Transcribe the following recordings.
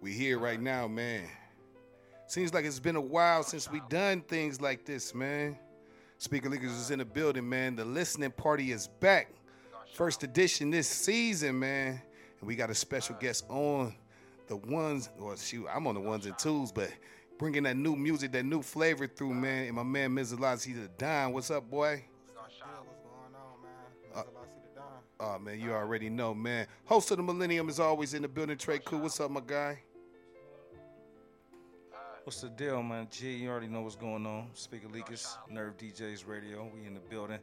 We here right now, man. Seems like it's been a while since we done things like this, man. Speaker Leakers is in the building, man. The listening party is back. First edition this season, man. And we got a special guest on the ones, or shoot, I'm on the ones and twos, but bringing that new music, that new flavor through, man. And my man Mizalazi the Don. What's up, boy? What's going on, man? Uh, Selassie the Don. Oh man, you already know, man. Host of the Millennium is always in the building. Trey Cool, what's up, my guy? What's the deal, man? G, you already know what's going on. Speaker Leakers, Nerve DJs Radio. We in the building.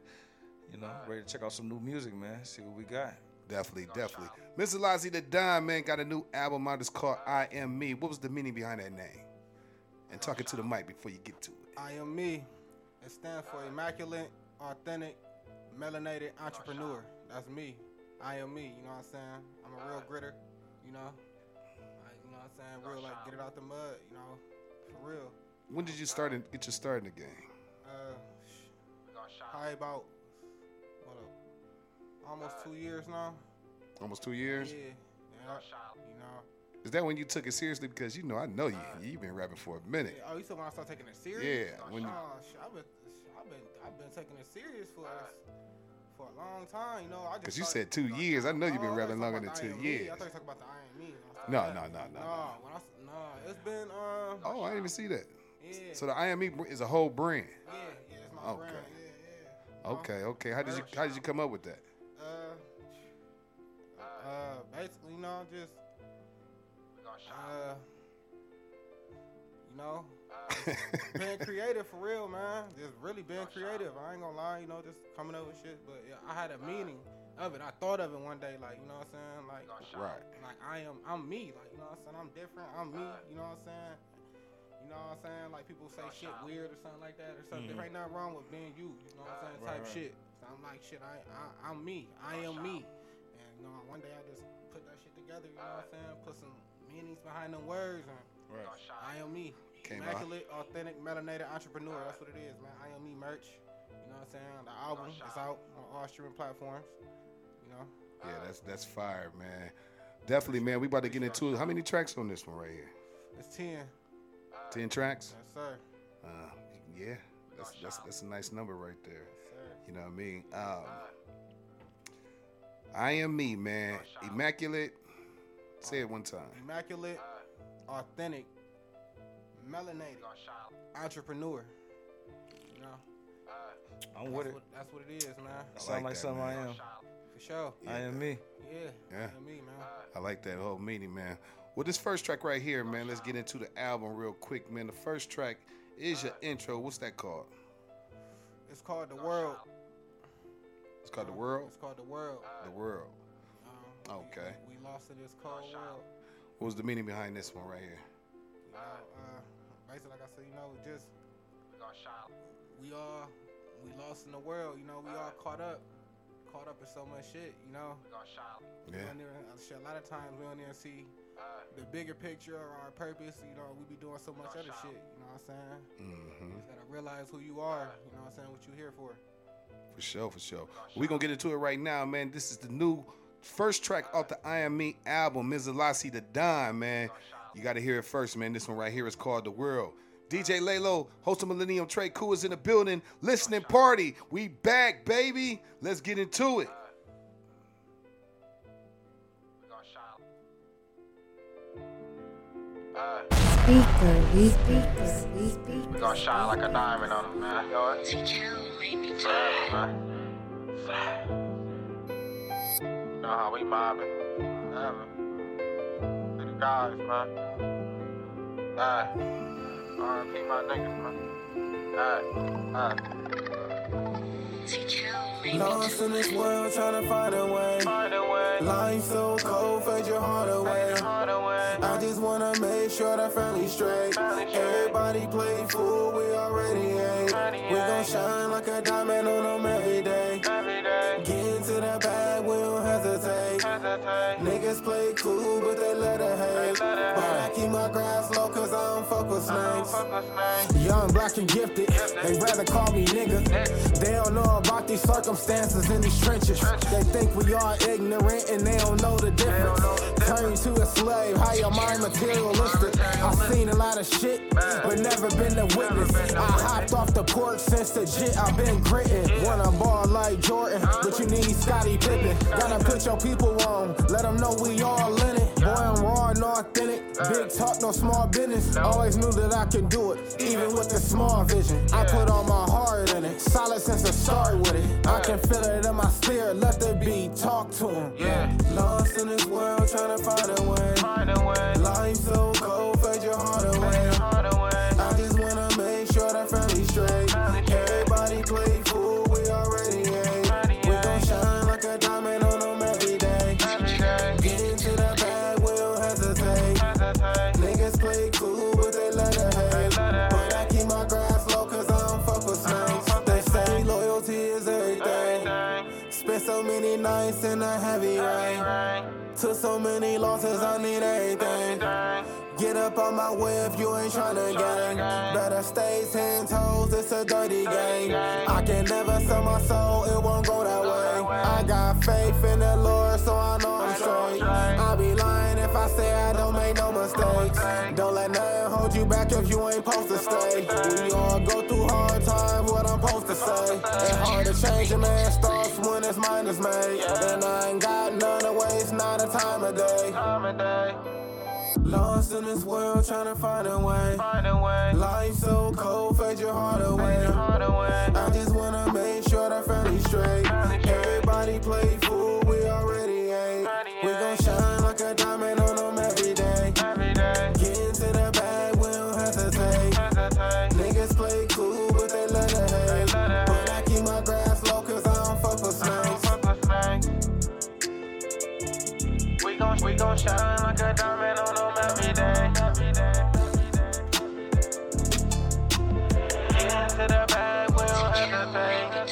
You know, ready to check out some new music, man. See what we got. Definitely, definitely. Mr. Lazzy the Don, man, got a new album out. It's called I Am Me. What was the meaning behind that name? And talking to the mic before you get to it. I am me. It stands for immaculate, authentic, melanated entrepreneur. That's me. I am me. You know what I'm saying? I'm a real gritter. You know. Like, you know what I'm saying? Real like get it out the mud. You know. For real. When did you start and get your start in the game? Uh, probably about what up, almost two years now. Almost two years. Yeah. yeah. You know. Is that when you took it seriously? Because you know, I know you. You've been rapping for a minute. Oh, you said when I start taking it serious? Yeah, when you- oh, I've been, I've been, I've been taking it serious for for a long time. You know, I just. Because you said two years. I know you've been Oh, rapping longer than two about the I Am Me. years. I thought you talking about the I me. No, no, no, no, no. no. When I, s- no, it's been uh. Oh, I didn't even see that. Yeah. So the IME is a whole brand. yeah, yeah, it's my Okay. brand. Yeah, yeah. Okay, okay. How did you how did you come up with that? Uh, uh, basically, you know, just uh, you know, being creative for real, man. Just really being creative. I ain't gonna lie, you know, just coming up with shit. But yeah, I had a meaning of it. I thought of it one day, like you know what I'm saying, like right. like I am, I'm me, like you know what I'm saying. I'm different. I'm me. You know what I'm saying. You know what I'm saying? Like people say shit weird or something like that or something. There mm. ain't nothing wrong with being you. You know what I'm saying? Right, Type right. shit. So I'm like shit. I, I I'm me. I am me. And you know, one day I just put that shit together. You know what I'm saying? Put some meanings behind them words. And Right. I am me. Came out. Immaculate, authentic, melanated entrepreneur. That's what it is, man. I am me merch. You know what I'm saying? The album is out on all streaming platforms. You know. Yeah, that's that's fire, man. Definitely, man. We about to get into it. How many tracks on this one right here? It's ten. Ten tracks. Yes, sir. Uh, yeah, that's that's that's a nice number right there. Yes. You know what I mean? Um, I am me, man. Immaculate. Say it one time. immaculate, authentic, melanated, entrepreneur. You know, I'm with that's it. what, that's what it is, man. I Sound like like that, something I am. For sure. I am me. Yeah. Yeah. And me, man. I like that whole meaning, man. Well, this first track right here, man. Let's get into the album real quick, man. The first track is your intro. What's that called? It's called the world. It's called The World. It's called the world. The World. Um, Okay. We, we lost in this cold world. What was the meaning behind this one right here? You know, uh, basically, like I said, you know, we just we all we lost in the world. You know, we all caught up, caught up in so much shit. You know. We Yeah. don't even, uh, shit, a lot of times we don't even see the bigger picture or our purpose. You know, we be doing so much other shit. You know what I'm saying? Mm-hmm. You just gotta realize who you are. You know what I'm saying? What you here for? For sure, for sure. We're gonna get into it right now, man. This is the new first track off the I Am Me album, Mizalasi the Dime, man. You gotta hear it first, man. This one right here is called The World. DJ Lalo, host of Millennium Trey Cool is in the building. Listening party. We back, baby. Let's get into it. Speaker, we speakers, we speakers. Gonna shine like a diamond on them, man. You know what? Man. You know how we mobbing. Guys, man. Hey. R.I.P. my niggas, man. Hey. Lost in this world, trying to find a way. Find a way. Life so cold, fade your heart away. Hard away. I just wanna make sure that family straight. Everybody play fool, we already ain't. We gon' shine like a diamond on them every day. Every day. Get into the bag, we don't hesitate. Hesitate. Niggas play cool, but they let it hate. But I keep my grass low, cause I don't fuck with snakes. Fuck us, man. Young, black, and gifted. They rather call me nigga. They don't know about these circumstances in these trenches. They think we are ignorant and they don't know the difference. Turn to a slave, how your mind materialistic. I've seen a lot of shit, but never been a witness. I hopped off the porch since the jit, I've been gritting. Wanna ball like Jordan, but you need Scottie Pippen. Gotta put your people on, let them know we all in it. Boy, I'm raw and authentic. Big talk, no small business. Always knew that I can do it, even with the small vision. I put all my heart in it, solid since I started with it. I can feel it in my spirit, let the beat talk to him. Yeah. Lost in this world, trying to find a way. Find a way. Life so cold, fade your heart away. The heavy rain. Took so many losses, I need everything. Get up on my way if you ain't tryna gang. Better stay ten toes, it's a dirty game. I can never sell my soul, it won't go that way. I got faith in the Lord, so I know I say I don't make no mistakes. Don't let nothing hold you back if you ain't supposed to stay. We all go through hard times, what I'm supposed to say. It's hard to change a man starts when his mind is made. And I ain't got none to waste, not a time of day. Lost in this world, trying to find a way. Find a way. Life so cold, fade your heart away. Hard away. I just wanna make sure that family straight. Everybody play fool, gon' shine like a diamond on them every day. Get into the bag, we don't hesitate.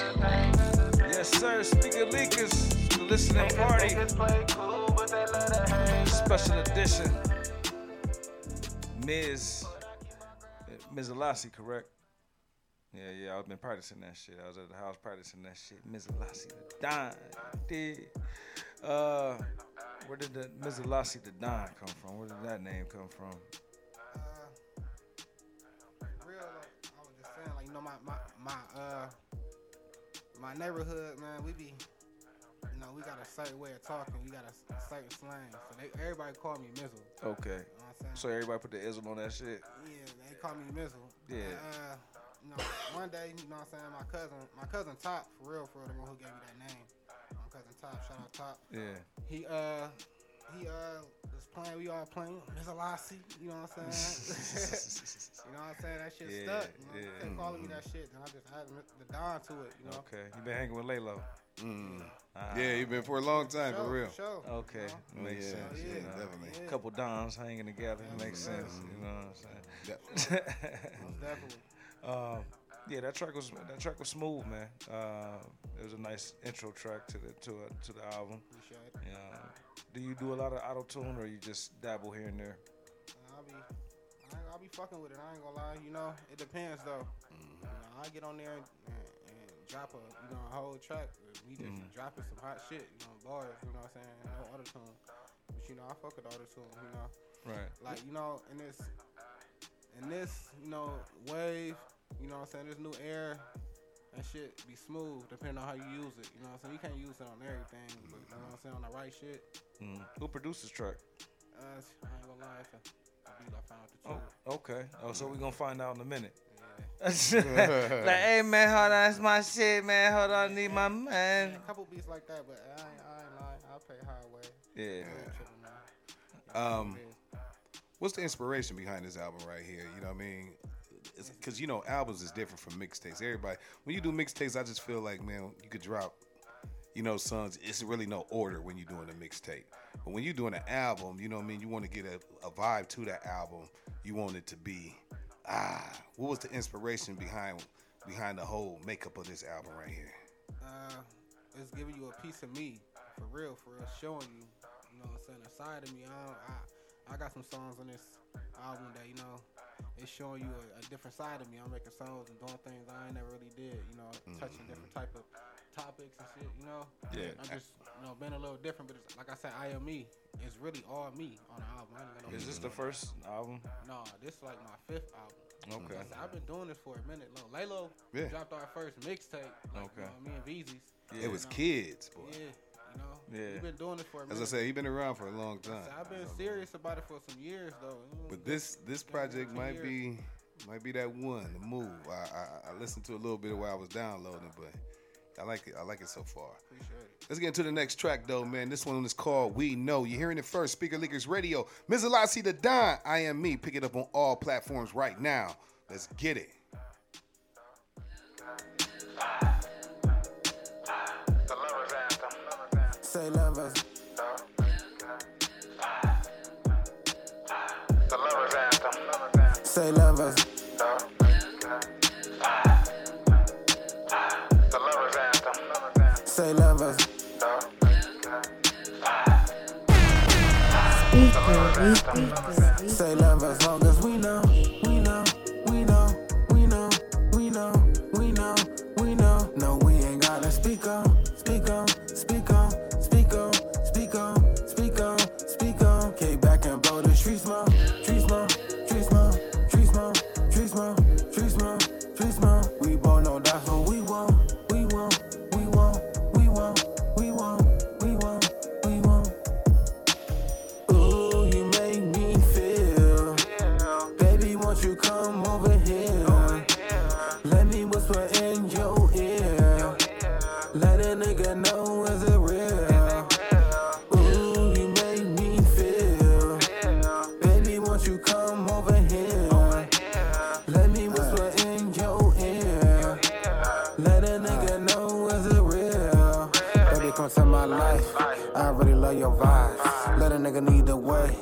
Yes, sir. Speaker Leakers, the listening party. Niggas play cool, but they let it hang. Special edition. Ms. Ms. Alassi, correct? Yeah, yeah, I've been practicing that shit. I was at the house practicing that shit. Ms. Alassi the Don. Did. Uh, where did the. Alassi the Don come from? Where did that name come from? Uh, real, like, I was just saying, like, you know, my, my, my, uh, my neighborhood, man, we be, you know, we got a certain way of talking. We got a, certain slang. So they, everybody call me Mizzle. Okay. You know what I'm saying? So everybody put the ism on that shit? Yeah, they call me Mizzle. Yeah. And, uh, you know, one day, you know what I'm saying, my cousin, my cousin Top, for real, for real, the one who gave me that name. My cousin Top, shout out Top. Yeah. He uh he uh was playing, we all playing Miss Alasi, you know what I'm saying? you know what I'm saying? That shit Yeah, stuck. You know, yeah. kept calling me that shit, then I just added the Don to it, you know. Okay. You been hanging with Lalo? Mm. Ah, Yeah, you've been for a long time, for Sure, real. Sure. Okay. Oh, Makes yeah, sense. yeah, you know. definitely. Yeah. Couple Dons hanging together. Makes sense. You know what I'm saying? Most definitely. Um, yeah, that track was that track was smooth, man. Uh, it was a nice intro track to the to uh, to the album. Appreciate it. Yeah. do you do a lot of auto tune or you just dabble here and there? I'll be I'll be fucking with it, I ain't gonna lie, you know, it depends though. You know, I get on there and, and, drop a you know a whole track. We just dropping some hot shit, you know, bars, you know what I'm saying? No auto tune. But you know, I fuck with auto tune, you know. Right. like you know in this in this you know wave you know what i'm saying this new air that shit be smooth depending on how you use it you know what i'm saying you can't use it on everything but you know what i'm saying on the right shit Mm. Who produced this track? uh, i ain't gonna lie it's a, a beat i found the Oh, okay. Oh, so we're gonna find out in a minute. yeah like, hey man, hold on, that's my shit, man. Hold on, I need my man. a couple beats like that but i ain't, I ain't lying i'll pay highway Yeah. Um, What's the inspiration behind this album right here? You know what I mean? Because you know albums is different from mixtapes. Everybody, when you do mixtapes, I just feel like man, you could drop, you know, songs. It's really no order when you're doing a mixtape. But when you're doing an album, you know what I mean. You want to get a, a vibe to that album. You want it to be ah. What was the inspiration behind behind the whole makeup of this album right here? uh, it's giving you a piece of me, for real, for real, showing you, you know what I'm saying, a side of me. I, I, I got some songs on this album that, you know, it's showing you a, a different side of me. I'm making songs and doing things I ain't never really did, you know, touching mm-hmm. different type of topics and shit. You know. Yeah. I'm just you know being a little different, but it's, like I said, I am me. It's really all me on the album. I ain't got no Is this the first album? No, this is like my fifth album. Okay. Like I said, I've been doing this for a minute. Look, Lalo Yeah. dropped our first mixtape. Like, Okay. You know, me and Veezy's. It was know? kids, boy. Yeah. Know. Yeah. We've been doing it for a minute. As I said, he's been around for a long So time. I've been serious about it for some years though. But this this project might be might be that one, the move. I, I I listened to a little bit of while I was downloading, but I like it. I like it so far. Appreciate it. Let's get into the next track though, man. This one is called We Know. You're hearing it first. Speaker Leakers Radio. Mizalasi the Don. I am me. Pick it up on all platforms right now. Let's get it. Speaker, love as. Long as we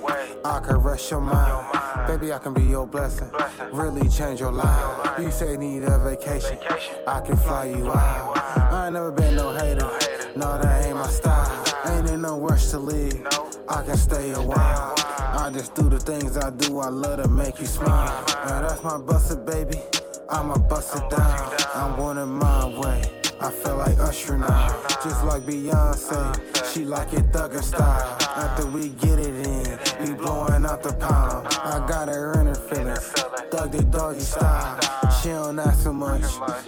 way. I can rest your mind. Baby, I can be your blessing. Really change your life. You say need a vacation. I can fly you out. I ain't never been no hater. No, that ain't my style. Ain't in no rush to leave. I can stay a while. I just do the things I do. I love to make you smile. Now that's my busted baby. I'ma bust it down. I'm going in my way. I feel like Usher now. Just like Beyonce. She like it thugger style. After we get it in, we blowing out the pound. I got her in her feelings. Thug the doggy style. She don't ask too much.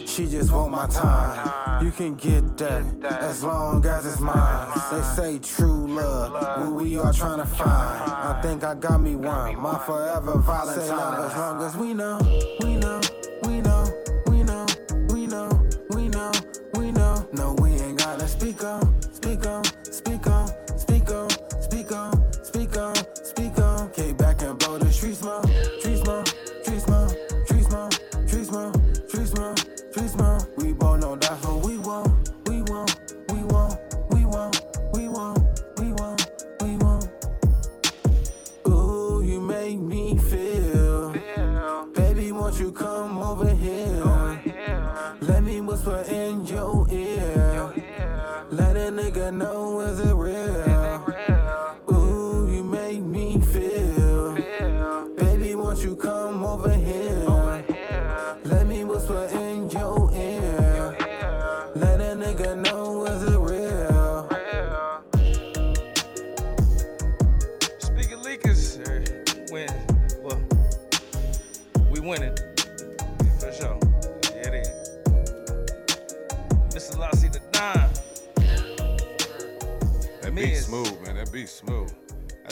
She just want my time. You can get that as long as it's mine. They say true love. What we are trying to find. I think I got me one. My forever Valentine. As long as we know, we know, speak on, speak on, speak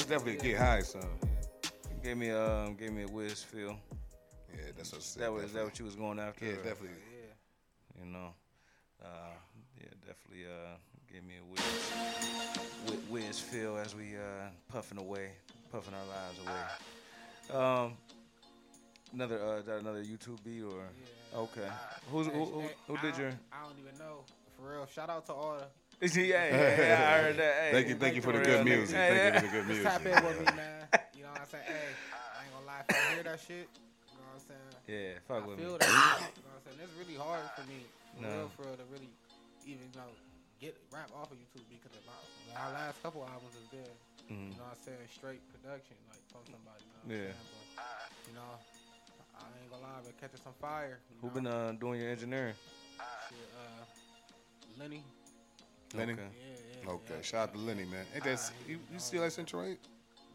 That's definitely a get high song. Gave me um gave me a whiz feel. Yeah, that's what I said. That was that what you was going after? Yeah, or- definitely. You know. Uh yeah, definitely uh gave me a whiz whiz, whiz feel as we uh puffing away, puffing our lives away. Um another uh is that another YouTube beat or okay. Who's who, who, who did your I don't even know. For real. Shout out to all the yeah, yeah, yeah, I heard that. Hey, Thank you, thank you for the good real, music. nigga. Thank you for the good Just music. tap in with me, man. You know what I'm saying? Hey, I ain't gonna lie. If I hear that shit, you know what I'm saying? Yeah, I fuck with me. feel that. shit, You know what I'm saying? It's really hard for me, for No. real, for real, to really even you know get rap off of YouTube because of my, our last couple albums has been, Mhm. you know what I'm saying, straight production, like from somebody. You know what Yeah. I'm saying? But, you know, I ain't gonna lie, I've been catching some fire. Who know? been uh, doing your engineering? Shit, uh, Lenny. Lenny. Okay. Yeah, yeah. Okay, yeah. shout out to Lenny, man. Ain't that you, you still at Central Eight?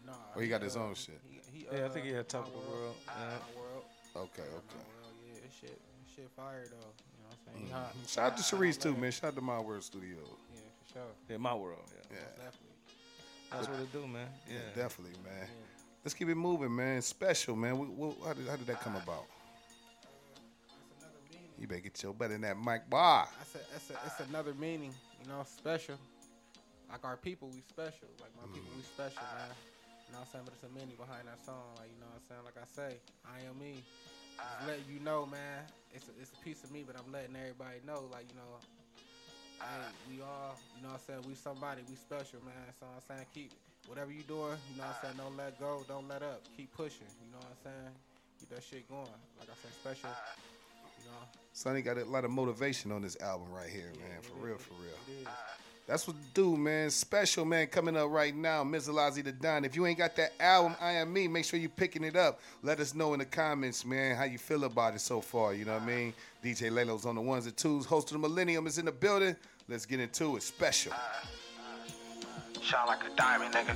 Nah, Or he got his uh, own shit? He, he, Yeah, I uh, think he had Top of the World. Yeah. My World. Okay, okay. World, yeah, shit, shit fire though. You know what I'm saying? He hot. Shout out to Sharice too, man. Shout out to My World Studio. Yeah, for sure. Yeah, my world. Yeah. Yeah, Definitely. That's what it do, man. Yeah. yeah, definitely, man. Let's keep it moving, man. Special, man. We, we, how, did, how did that come about? You better get your better than that mic bar. That's a, it's, a, it's another meaning, you know, special. Like our people, we special. Like my people, we special, man. You know what I'm saying? But it's a meaning behind that song. Like, you know what I'm saying? Like I say, I am me. Just you know, man. It's a, it's a piece of me, but I'm letting everybody know, like, you know, hey, we all, you know what I'm saying? We somebody, we special, man. So I'm saying, keep whatever you doing, you know what I'm saying? Don't let go, don't let up. Keep pushing, you know what I'm saying? Keep that shit going. Like I said, special, you know. Sonny got a lot of motivation on this album right here, man. For real, for real. That's what do, man. Special, man, coming up right now. Mizalazi the Don. If you ain't got that album, I Am Me, make sure you picking it up. Let us know in the comments, man, how you feel about it so far. You know what I mean? DJ Lalo's on the ones and twos. Host of the Millennium is in the building. Let's get into it. Special. Shine like a diamond, nigga.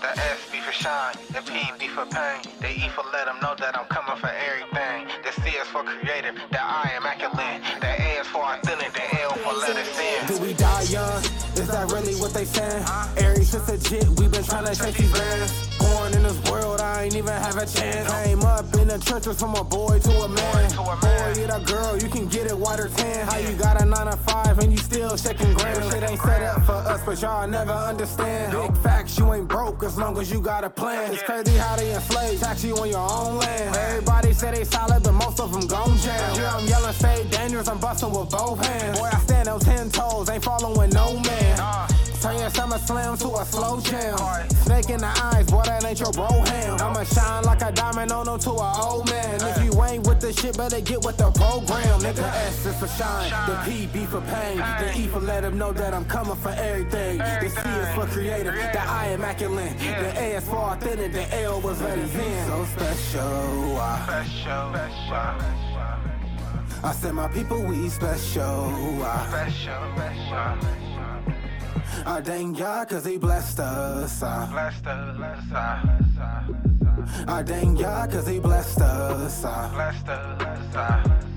The S for shine, the P be for pain. The E for let them know that I'm coming for everything. The C is for creative, the I immaculate. The A is for authentic, the L for let us in. Do we die young? Is that really what they saying? Aries is legit, we been trying to chase these bands. Born in this world, I ain't even have a chance. I Came up in the trenches from a boy to a man. Boy, get a girl, you can get it white or tan. How you got a 9 to 5 and you still checking grams? Shit ain't set up for us, but y'all never understand. Big facts, you ain't broke as long as you got a plan. It's crazy how they enslave, tax you on your own land. Everybody say they solid, but most of them gon' jam. Yeah, I'm yelling, stay dangerous, I'm busting with both hands. Boy, I stand on 10 toes, ain't following no man. Turn your summer slam to a slow jam. Snake in the eyes, boy, that ain't your bro ham. I'ma shine like a diamond on them to a old man. If you ain't with the shit, better get with the program. Nigga, S is for shine, the P B for pain, the E for let them know that I'm coming for everything. The C is for creative, the I immaculate, the A is for authentic, the L was ready then. So special, I, Special, special, I said my people we special. I, special, special. I thank God cause he blessed us. I, Blessed us, blessed us, I thank God cause he blessed us. I, blessed us, blessed us.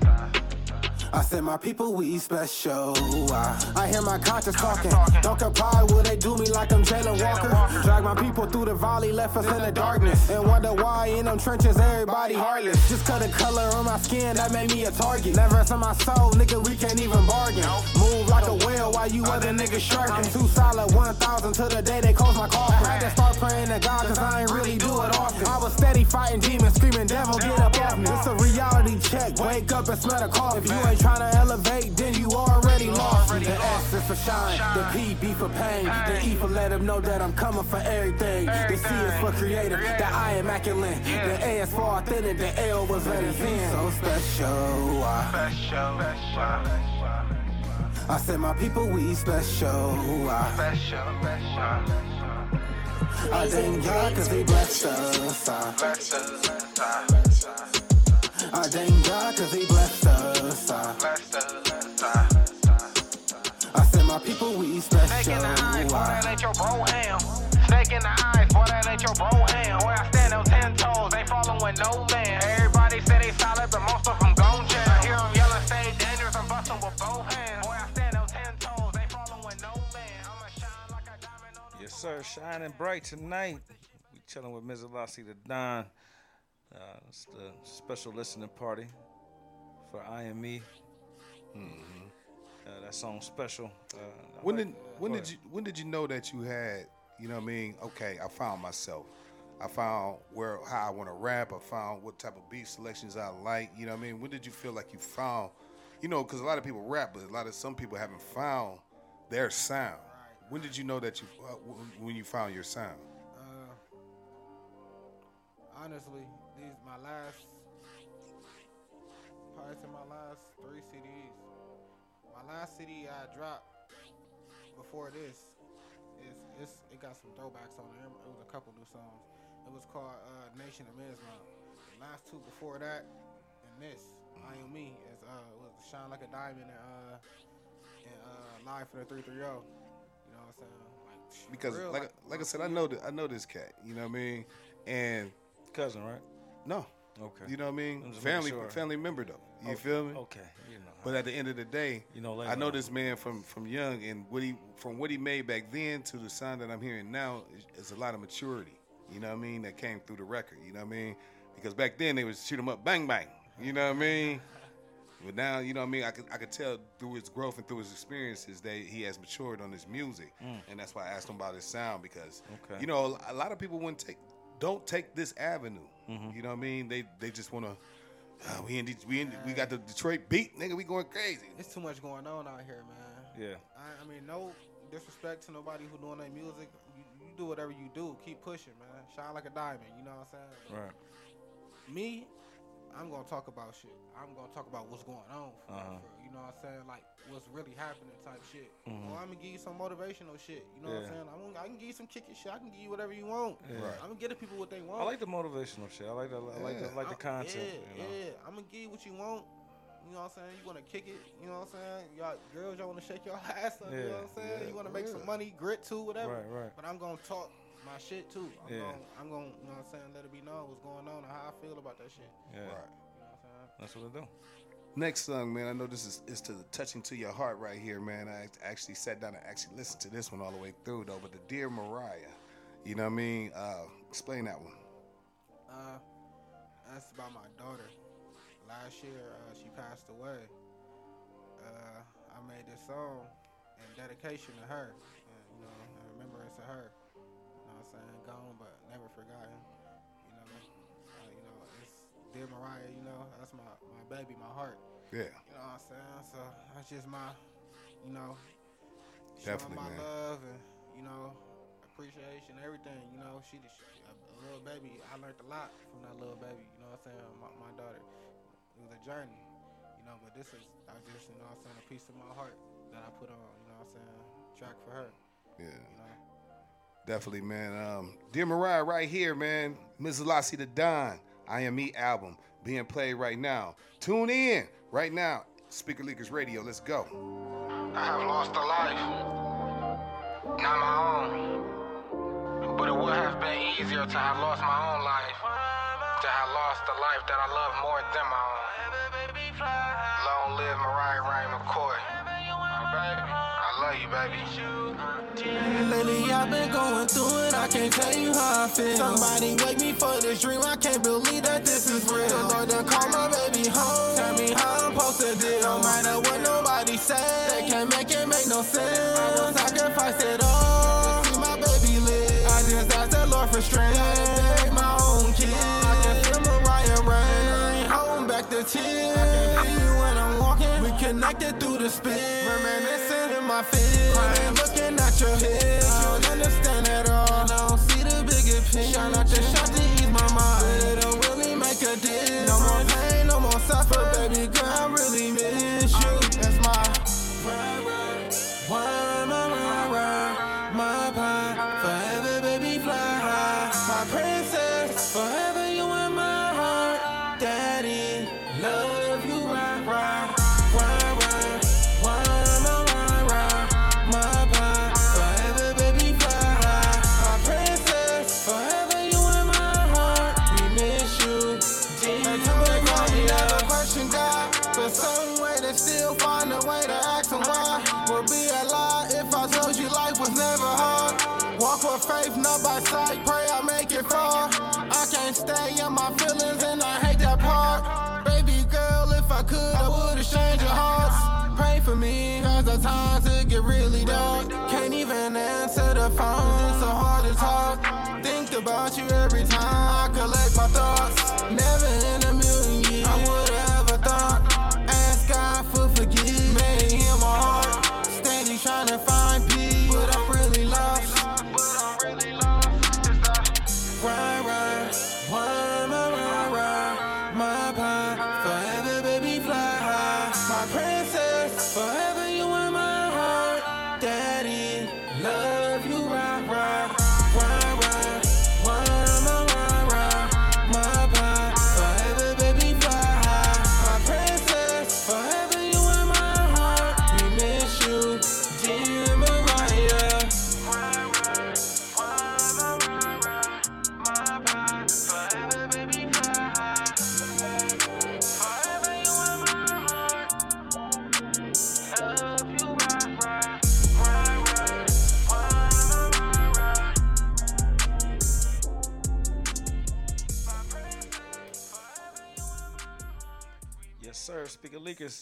I said my people we special. I, I hear my conscience talking. Don't comply, will they do me like I'm Jayland Walker? Drag my people through the valley, left us in the darkness. And wonder why in them trenches everybody heartless. Just cut the color on my skin, that made me a target. Never in my soul, nigga, we can't even bargain. Move like a whale while you other niggas sharking. I'm too solid, 1,000 to the day they close my coffin. I had to start praying to God cause I ain't really do it often. I was steady fighting demons, screaming, devil, wake up and smell the coffee. If you ain't trying to elevate, then you already lost. The S is for shine, the P B for pain, the E for let them know that I'm coming for everything. The C is for creative, the I immaculate, the A is for authentic, the L was ready then. So special, I, Special, special, I said my people we special. I, special, special. I thank God cause he blessed us. I, I thank God cause he blessed us. I, Blessed us, blessed us. I said my people we Snake special. in the eyes, boy, that I, ain't your bro ham. Snake in the eyes, boy, that ain't your bro ham. Boy, I stand on ten toes, ain't following no man. Everybody say they solid, but most of them gon' jam. I hear 'em yelling, stay dangerous, I'm busting with both hands. Boy, I stand on ten toes, ain't following no man. I'ma shine like a diamond on the Yes, sir. Shining bright tonight. We chilling with Mizalasi the Don. Uh, it's the special listening party for I Am Me. Uh, that song special. Uh, When like- did when did ahead. you when did you know that you had you know what I mean? Okay, I found myself. I found where how I want to rap. I found what type of beat selections I like. You know what I mean? When did you feel like you found? You know, because a lot of people rap, but a lot of some people haven't found their sound. When did you know that you uh, when you found your sound? Uh, honestly, these my last, probably to my last three CDs. My last CD I dropped before this is it's, it got some throwbacks on it. It was a couple new songs. It was called uh, Nation of Islam. The last two before that and this I am me. It's uh, was shine like a diamond and uh, and uh, live for the three three zero. You know what I'm saying? Like Because real, like like I said, I know that I know this cat. You know what I mean? And Cousin, right? No, Okay. you know what I mean? I'm just making Family sure. family member though. You Okay. feel me? Okay. You know. But at the end of the day, You know, I know later this man from from young, and what he from what he made back then to the sound that I'm hearing now is, is a lot of maturity. You know what I mean? That came through the record. You know what I mean? Because back then they would shoot him up, bang bang. You know what I mean? But now, you know what I mean? I could I could tell through his growth and through his experiences that he has matured on his music, mm. and that's why I asked him about his sound because Okay. you know a lot of people wouldn't take don't take this avenue. You know what I mean? They they just want to. Uh, we in, we in, we got the Detroit beat, nigga. We going crazy. It's too much going on out here, man. Yeah. I, I mean, no disrespect to nobody who doing their music. You, you do whatever you do. Keep pushing, man. Shine like a diamond. You know what I'm saying? Right. Me, I'm gonna talk about shit. I'm gonna talk about what's going on. For, Uh-huh. for, you know what I'm saying? Like what's really happening, type shit. Mhm. Or I'm gonna give you some motivational shit. You know what I'm saying? I'm gonna, I can give you some kicking shit. I can give you whatever you want. Yeah. Right. I'm gonna get the people what they want. I like the motivational shit. I like the I like the like the content. Yeah, you know? yeah. I'm gonna give you what you want. You know what I'm saying? You wanna kick it? You know what I'm saying? Y'all girls, y'all wanna shake your ass up. You know what I'm saying? yeah, you wanna make yeah. some money, grit too, whatever. Right, right. But I'm gonna talk my shit too. I'm Yeah. gonna, I'm gonna, you know what I'm saying? Let it be known what's going on and how I feel about that shit. Yeah. Right. You know what I'm saying? That's what I do. Next song, man. I know this is, is to the touching to your heart right here, man. I actually sat down and actually listened to this one all the way through, though. But the Dear Mariah, you know what I mean? Uh, explain that one. Uh, that's about my daughter. Last year, uh, she passed away. Uh, I made this song in dedication to her, and, you know, in remembrance of her. Saying? Gone, but never forgotten. You know, uh, you know, it's dear Mariah. You know, that's my my baby, my heart. Yeah, You know what I'm saying? So that's just my, you know, Definitely, showing my man. love and you know appreciation, everything. You know, she, she a, a little baby. I learned a lot from that little baby. You know what I'm saying? My, my daughter. It was a journey. You know, but this is I just you know what I'm saying a piece of my heart that I put on. You know what I'm saying? Track for her. yeah. You know. Definitely, man. Um, Dear Mariah, right here, man. Ms. Lassie the Don, I Am Me album being played right now. Tune in right now. Speaker Leakers Radio. Let's go. I have lost a life, not my own. But it would have been easier to have lost my own life, to have lost the life that I love more than my own. Long live Mariah Ryan McCoy. My baby, I love you, baby. Lately I've been going through it, I can't tell you how I feel. Somebody wake me for this dream, I can't believe that this is real. The Lord done call my baby home, tell me how I'm supposed to deal. No matter what nobody say, they can't make it make no sense. I will sacrifice it all see my baby live. I just ask the Lord for strength, beg my own kid. I can feel Mariah rain, and rain, home back the tears. I can feel you when I'm walking, we connected through the spin. Reminiscing in my fears, crying, looking at your head. I don't understand at all. I don't see the bigger picture. Shout out to shot sight. Pray I make it far. I can't stay in my feelings, and I hate that part. Baby girl, if I could, I would exchange your hearts. Pray for me, cause the times it get really dark. Can't even answer the phone, so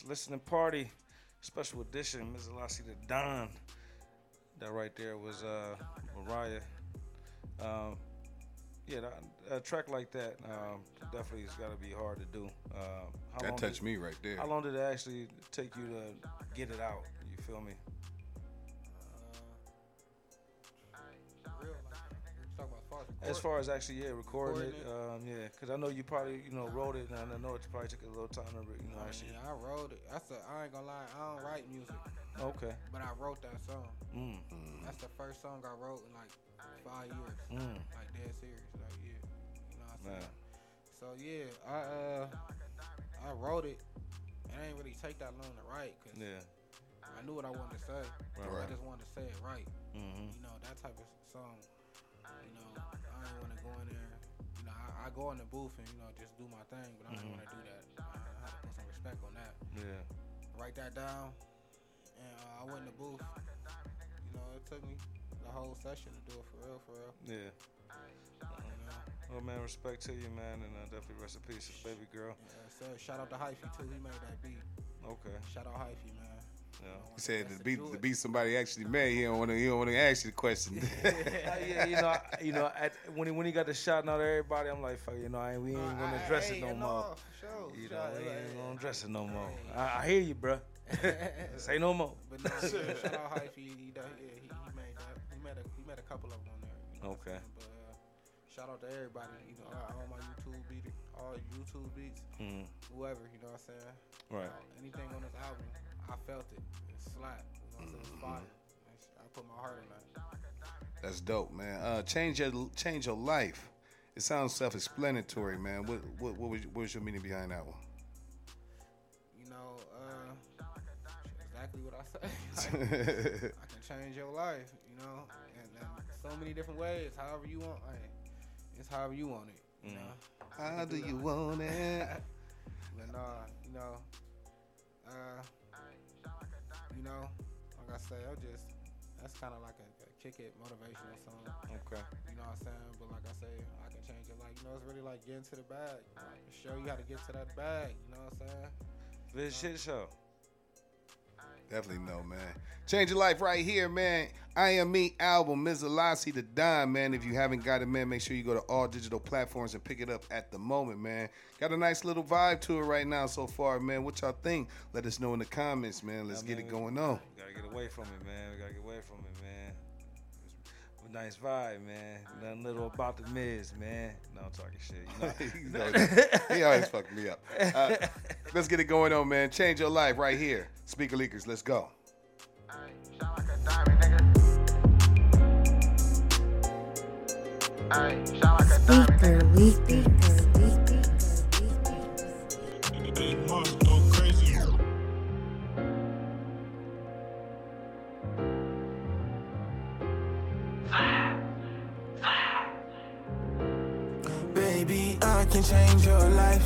Listening party, special edition. Ms. Lassie the Don. That right there was uh, Mariah. Um, yeah, that, a track like that um, definitely has got to be hard to do. How That touched did, me right there. How long did it actually take you to get it out? You feel me? As far as As far as actually, yeah, recording, Recording it, it. um, yeah, because I know you probably, you know, wrote it, and I know it probably took a little time to, you know, I actually. mean, I wrote it. That's a, I ain't gonna lie, I don't write music, Okay. but I wrote that song. Mm. That's the first song I wrote in like five years. Mm. Like dead serious. Like yeah. You know what I'm saying? So yeah, I uh I wrote it. It ain't really take that long to write because Yeah. I knew what I wanted to say. Right. I just wanted to say it right. Mm-hmm. You know, that type of song. In there. You know, I, I go in the booth and, you know, just do my thing, but I don't Mhm. wanna do that. I, I have to put some respect on that. Yeah. Write that down. And uh, I went in the booth. You know, it took me the whole session to do it for real, for real. Yeah. Well, man, respect to you, man, and uh, definitely rest in peace, to baby girl. Yeah, so shout out to Hyphy too. He made that beat. Okay. Shout out Hyphy, man. Yeah. He said to be do to be somebody actually made. He don't want to. He don't want to ask you the question. Yeah, you know, I- you know, at, when he when he got the shot out everybody, I'm like, fuck, you know, I we ain't gonna address it no more. Sure. You know, we ain't gonna address it no more. I, I hear you, bro. Say no more. But no, yeah, shout out Hyphy. He, done- yeah, he, he made that. He made a he made a couple of them on there. You know Okay. But uh, shout out to everybody. You know, all all my YouTube beat, all YouTube beats, Mm, whoever. You know what I'm saying? right. Uh, anything on this album, I felt it. It slapped. You know I'm? It's fire. That's- I put my heart in that. That's dope, man. Uh, change your change your life. It sounds self-explanatory, man. What what what was, what was your meaning behind that one? You know, uh, exactly what I say. Like, I can change your life, you know, and, and so many different ways. However you want, hey, it's however you want it, you know. How do you want it? But nah, you know, uh, you know, like I say, I'm just that's kind of like a, a kick it motivational song. Okay. You know what I'm saying? But like I say, I can change it. Like you know, it's really like getting to the bag. Like, show you how to get to that bag. You know what I'm saying? This shit show. Definitely no, man. Change your life right here, man. I Am Me album, Ms. Alasi the Dime, man. If you haven't got it, man, make sure you go to all digital platforms and pick it up at the moment, man. Got a nice little vibe to it right now so far, man. What y'all think? Let us know in the comments, man. Let's I get it going on. We gotta get away from it, man. We gotta get away from it, man. It's a nice vibe, man. Nothing little about the Miz, man. No, I'm talking shit. You know, he, always, he always fuck me up. Uh, let's get it going on, man. Change your life right here. Speaker Leakers, let's go. Sound like change your life.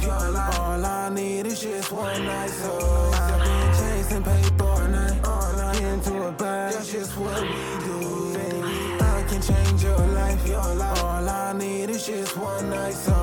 All I need is just one night. So I've been chasing paper all night. All night. Into a bag. That's just what we do. Baby, I can change your life. Your life. All I need is just one night. So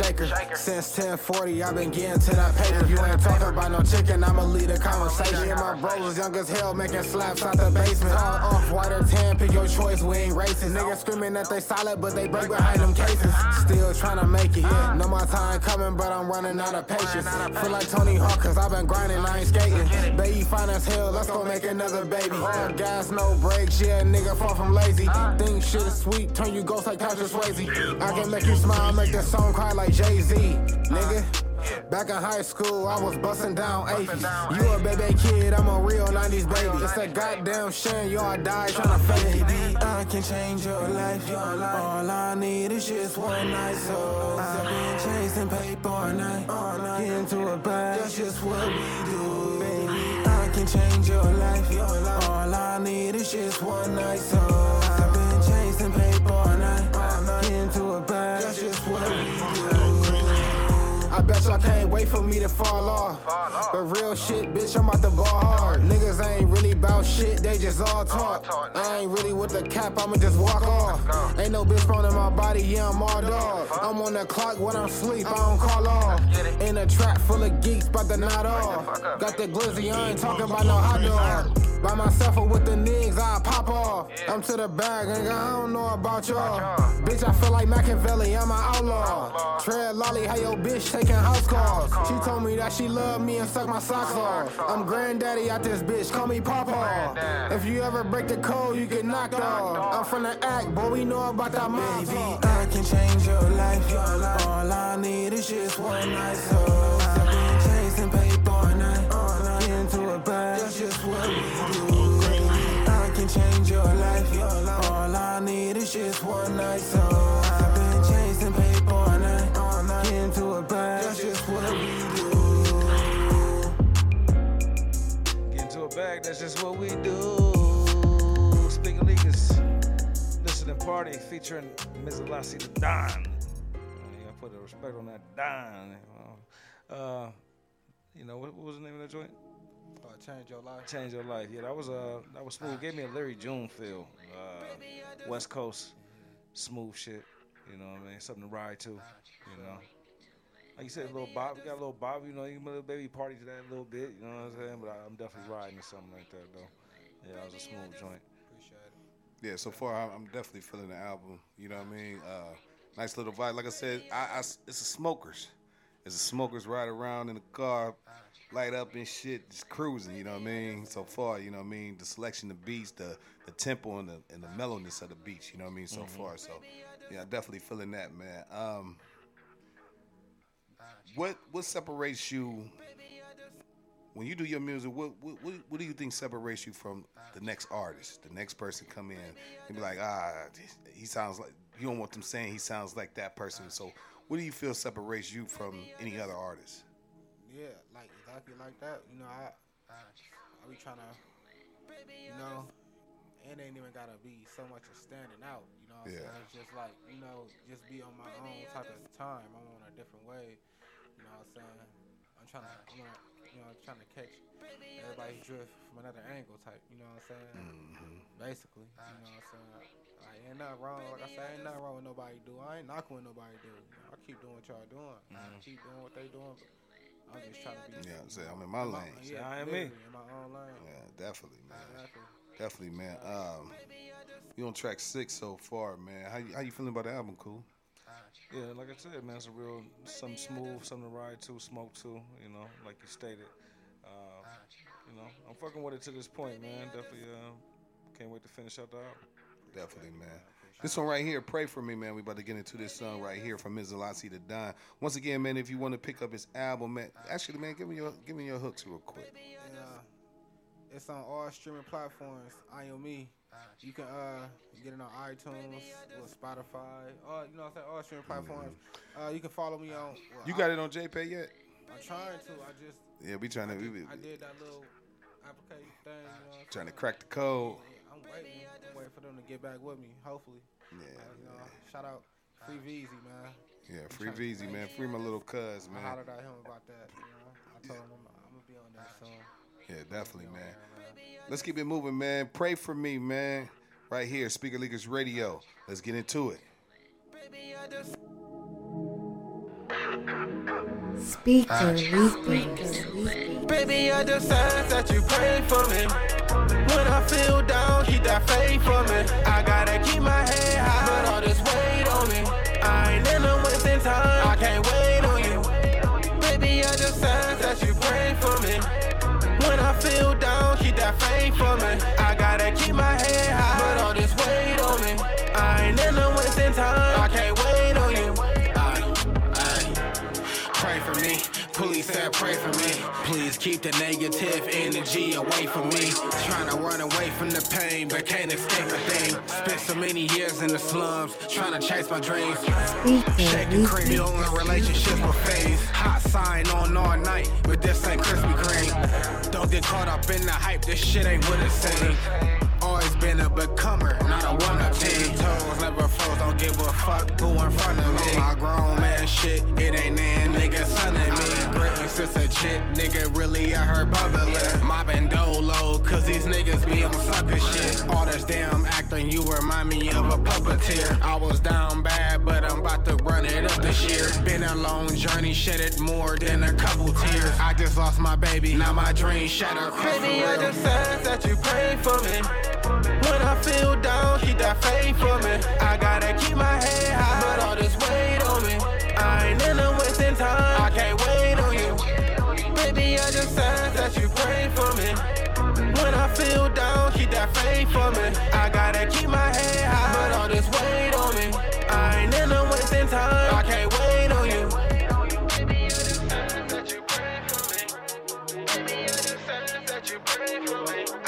shaker. Since 1040, I've been getting to that paper. You ain't talking about no chicken, I'ma lead a conversation. Me and my bros was young as hell, making slaps out the basement. All off white or tan, pick your choice, we ain't racist. Niggas screaming that they solid, but they break behind them cases. Still trying to make it. Know my time coming, but I'm running out of patience. Feel like Tony Hawk, cause I've been grinding, I ain't skating. Baby fine as hell, let's go make another baby. Gas, no brakes, yeah, nigga far from lazy. Think shit is sweet, turn you ghost like Patrick Swayze. I can make you smile, make the song cry like Jay Z, nigga. Back in high school, I was busting down 80s. You a baby kid, I'm a real 90s baby. It's a goddamn shame, y'all die tryna fake it. I can change your life. All I need is just one night, so I've been chasing paper all night, all night. Into a bag, that's just what we do, baby. I can change your life, your life. All I need is just one night, so bet I can't wait for me to fall off. But real shit, bitch, I'm about to ball hard. Niggas ain't really shit, they just all talk. I ain't really with the cap, I'ma just walk off. Ain't no bitch phone in my body, yeah, I'm all dog. I'm on the clock when I'm sleep, I don't call off. In a trap full of geeks, bout to not off. Got the glizzy, I ain't talking about no hot dog. By myself or with the niggas, I pop off. I'm to the bag, nigga, I don't know about y'all. Bitch, I feel like Machiavelli, I'm an outlaw. Tread lolly, how your bitch taking house calls. She told me that she love me and suck my socks off. I'm granddaddy out this bitch, call me Papa. If you ever break the code, you get knocked off. I'm from the act, boy, we know about that mob. Baby, I can change your life, your life. All I need is just one night, so a bag, that's just what we do. I can change your life. All I need is just one night, so I've been chasing paper all night, all night. Into a bag, that's just what we do. Get into a bag, that's just what we do. Speaker leakers, listening party featuring Ms. Lassie the Don. Gotta put a respect on that Don. Uh, you know, what, what was the name of that joint? Change your life. Change Your Life. Yeah, that was uh, that was smooth. Gave me a Larry June feel. Uh, West Coast, smooth shit. You know what I mean? Something to ride to. You know. Like you said, a little Bob. We got a little Bob. You know, you can little baby party to that a little bit. You know what I'm saying? But I, I'm definitely riding to something like that though. Yeah, that was a smooth joint. Appreciate it. Yeah, so far I'm- I'm definitely feeling the album. You know what I mean? Uh, nice little vibe. Like I said, I, I- it's a smokers. It's a smokers ride around in the car, light up and shit, just cruising. You know what I mean? So far, you know what I mean. The selection of beats, the the tempo and the and the mellowness of the beats. You know what I mean? So far, so yeah, definitely feeling that, man. Um, what what separates you when you do your music, what what what do you think separates you from the next artist, the next person come in and be like, ah, he sounds like you don't want them saying he sounds like that person. So, what do you feel separates you from any other artist? Yeah, like exactly like that. You know, I I I be trying to, you know, it ain't even gotta be so much of standing out. You know, what I'm Yeah. saying? it's just like you know, just be on my own type of time. I'm on a different way. You know, what I'm saying I'm trying to, I'm on, you know, I'm trying to catch everybody's drift from another angle type. You know what I'm saying? Mm-hmm. Basically, you know what I'm saying. Like, ain't nothing wrong. Like I said, ain't nothing wrong with nobody do. I ain't knocking what nobody do. I keep doing what y'all doing. I mm-hmm. keep doing what they doing. But I'm just trying to be. Yeah, I'm saying I'm in my lane. Yeah, I am me. in my own lane. Yeah, definitely, man. Definitely, man. Um, you on track six so far, man. How you, how you feeling about the album, cool? Yeah, like I said, man, it's a real, something smooth, something to ride to, smoke to, you know, like you stated. Uh, you know, I'm fucking with it to this point, man. Definitely uh, can't wait to finish out the album. Definitely, man. This one right here, pray for me, man. We about to get into this song right here from Ms. Alasi to Don. Once again, man, if you want to pick up his album, man, actually, man, give me your give me your hooks real quick. And, uh, it's on all streaming platforms. I am me. You can uh get it on iTunes, or Spotify, all you know what I'm saying, all streaming platforms. Uh, you can follow me on. well, You I- got it on JPay yet? I'm trying to. I just Yeah, we trying to we, we, I did that little application thing. You know, trying to crack the code. Yeah, I'm waiting. I'm waiting for them to get back with me. Hopefully. Yeah, Uh, you know, shout out Free Veezy, man. yeah. Free Veezy, man. Free my little cuz, I man. hollered at him about that. You know, I told him I'm, I'm gonna be on that soon. Yeah, definitely, man. there, man. Let's keep it moving, man. Pray for me, man. Right here, Speaker Leakers Radio. Let's get into it. Speaker Leakers. Baby, I just ask that you pray for me. When I feel down, keep that faith for me. I gotta keep my head high, but all this weight on me. I ain't in no wasting time, I can't wait on you. Baby, I just ask that you pray for me. When I feel down, keep that faith for me. I gotta keep my head high, but all this weight on me. I ain't in no wasting time, Pray for me. Please keep the negative energy away from me. Trying to run away from the pain, but can't escape a thing. Spent so many years in the slums, trying to chase my dreams. Shaking Leakers. on relationships with phase. Hot sign on all night, but this ain't Krispy Kreme. Don't get caught up in the hype, this shit ain't what it seems. Always been a becomer, not a I wanna ten toes, never froze, don't give a fuck who in front of me. My grown man shit, it ain't nan nigga son of me. Since a chick, nigga really I heard bubbling. Mobbing dolo, cause these niggas be on sucker shit. All this damn acting, you remind me of a puppeteer. I was down bad, but I'm about to run it up this year. Been a long journey, shedded more than a couple tears. I just lost my baby, now my dream shattered. Baby, I just ask that you pray for me. When I feel down, keep that faith for me. I gotta keep my head high, Ask that you pray for me. When I feel down, keep that faith for me. I gotta keep my head high, but all this weight on me. I ain't in a wasting time, I can't wait on you. You.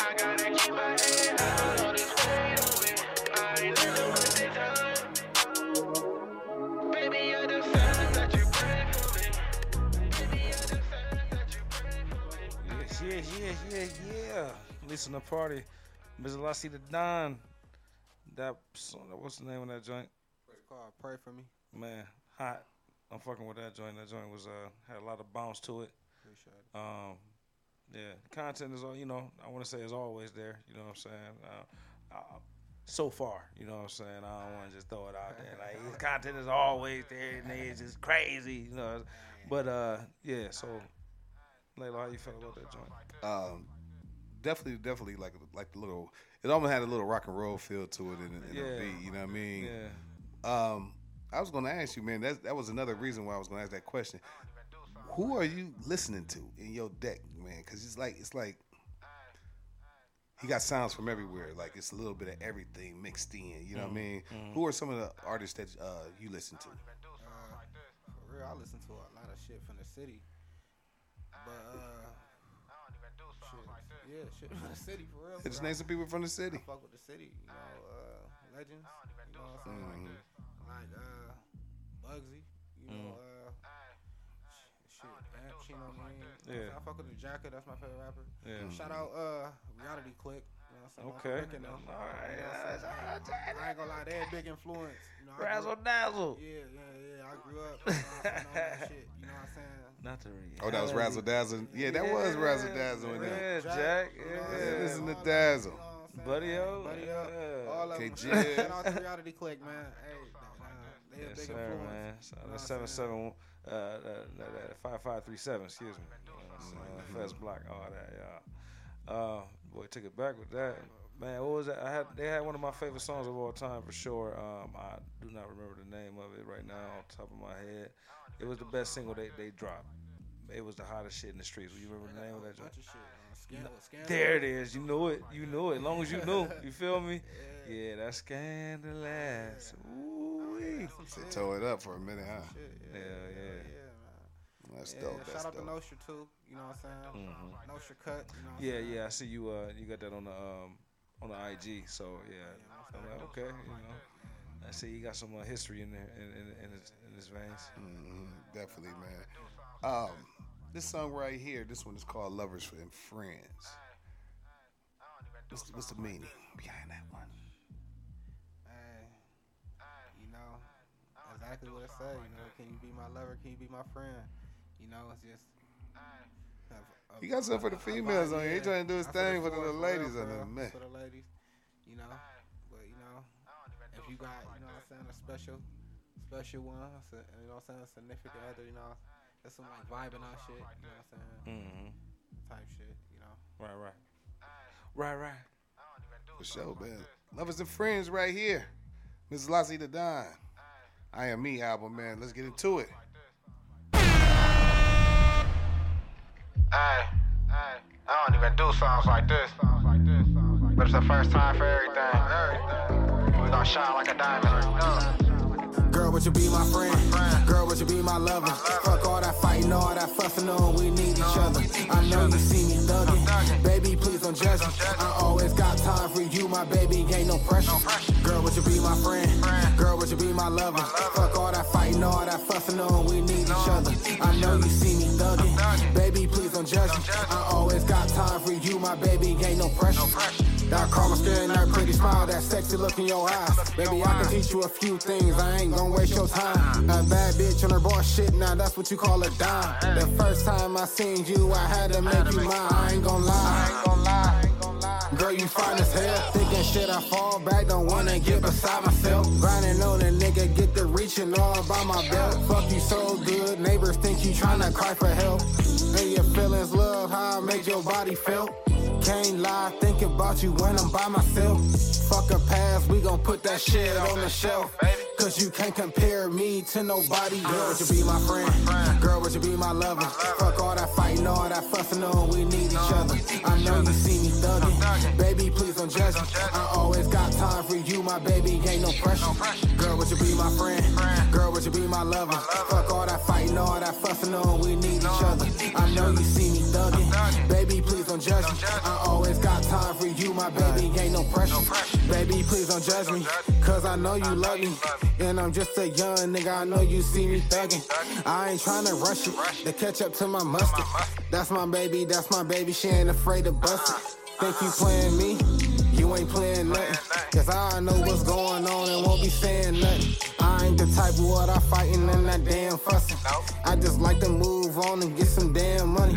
Listen the party. Mr. Lassie the Don. That song, what's the name of that joint? It's called Pray for Me. Man, hot. I'm fucking with that joint. That joint was uh had a lot of bounce to it. Appreciate it. Um, yeah, content is all you know. I want to say is always there. You know what I'm saying? Uh, uh, so far, you know what I'm saying. I don't want to just throw it out there. Like his content is always there, and it's just crazy, you know. But uh, yeah. So, Lalo, how you feel about that joint? Um, definitely, definitely like like the little. It almost had a little rock and roll feel to it in, in Yeah. the beat. You know what I mean? Yeah. Um, I was gonna ask you, man. That that was another reason why I was gonna ask that question. Who are you listening to in your deck, man? Because it's like it's like he got sounds from everywhere. Like it's a little bit of everything mixed in. You know what I mean? Who are some of the artists that uh, you listen to? Uh, for real, I listen to a lot of shit from the city. But uh, shit, yeah, shit from the city for real. Just for real. name some people from the city. I fuck with the city, you know, uh, legends, you know what I'm saying? Like, like uh, Bugsy, you know, uh, shit, Amp, Man. you know what I'm saying? Yeah. I fuck with the Jacket, that's my favorite rapper. Yeah. Shout out, uh, Reality Click. You know what Okay. I'm picking them. All right. You know what I'm? I ain't gonna lie, they had big influence. You know, I grew Razzle up- dazzle. Yeah, yeah, yeah. I grew up you know, what I'm saying, on that shit. You know what I'm saying? Not to read. Oh, that was Razzle Dazzle. Yeah, that was Razzle Dazzle in Yeah, there. Jack. you know what I'm Yeah. saying? Listen to All that, Dazzle. you know what I'm saying? Buddy O. Buddy O. All of them. KG. Shout out to Reality Click, man. Hey, nah, they a Yes, big sir, influence. man. So You that's seven seven uh, uh, uh, five five three seven. Excuse me. Uh, Fest Block, all that, yeah. Uh, boy, took it back with that. Man, what was that? I had they had one of my favorite songs of all time for sure. Um, I do not remember the name of it right now off the top of my head. It was the best single they, they dropped. It was the hottest shit in the streets. You remember the name of that joint? Bunch of shit. Scandal, scandal. There it is. You know it. You know it. As long as you knew. You feel me? Yeah, that's scandalous. Ooh They tore it up for a minute, huh? Yeah, Hell yeah, yeah. man. That's Yeah, dope. shout That's out to dope. Nostra too. You know what I'm saying? Nostra cut. You know Yeah, saying? yeah. I see you. Uh, you got that on the um on the IG. So yeah, I'm like, okay. You know, I see you got some uh, history in there in in, in, his, in his veins. Mhm, definitely, man. Um, this song right here, this one is called "Lovers and Friends." What's the, what's the meaning behind that one? Hey, you know, exactly what I say. You know, can you be my lover? Can you be my friend? You know, it's just. a- a- He got something for the a- a females on here. He trying to do his I thing for the little ladies for on real, there, man. For the ladies, you know. But you know, if you got, you know, what I'm saying a special, special one, so, you know, what I'm saying a significant other, you know, there's some like vibing on shit. You know what I'm saying? Mm-hmm. Type shit. You know. Right, right, right, right. For sure, man. Lovers and Friends right here. Mrs. Lassie the Don. I Am Me album, man. Let's get into it. Hey, hey, I don't even do songs like this. But it's the first time for everything. We gon' shine like a diamond. Girl, would you be my friend? Girl, would you be my lover? Fuck all that fighting, all that fussing on, we need each other. I know you see me thugging. Baby, please don't judge me. I always got time for you, my baby, ain't no pressure. Girl, would you be my friend? Girl, would you be my lover? Fuck all that fighting, all that fussing on, we need each other. I know you see me thugging. Baby, please don't judge me. I always got time for you, my baby, ain't no pressure. That karma scaring that pretty smile, that sexy look in your eyes. Baby, I can teach you a few things, I ain't gonna waste your time. A bad bitch on her boss shit, now that's what you call a dime. The first time I seen you, I had to make you mine. I ain't gonna lie. Girl, you fine as hell. Thinking shit, I fall back, don't wanna get beside myself. Grinding on a nigga, get the reaching all by my belt. Fuck you so good, neighbors think you tryna cry for help. And your feelings love how I make your body feel. Can't lie, think about you when I'm by myself. Fuck a past, we gon' put that shit on the shelf. Cause you can't compare me to nobody. Girl, would you be my friend? Girl, would you be my lover? Fuck all that fighting, all that fussing on, we need each other. I know you see me thugging. Baby, please don't judge me. I always got time for you, my baby, ain't no pressure. Girl, would you be my friend? Girl, would you be my lover? Fuck all that fighting, all that fussing on, we need each other. I know you see me thugging. Baby, please don't judge me. I always got time for you, my baby, ain't no pressure. Baby, please don't judge me. Cause I know you love me. And I'm just a young nigga, I know you see me thugging. I ain't tryna rush it to catch up to my mustard. That's my baby, that's my baby, she ain't afraid to bust it. Think you playing me? You ain't playing nothing. Cause I know what's going on and won't be saying nothing. I ain't the type of what I fighting and that damn fussing. I just like to move on and get some damn money.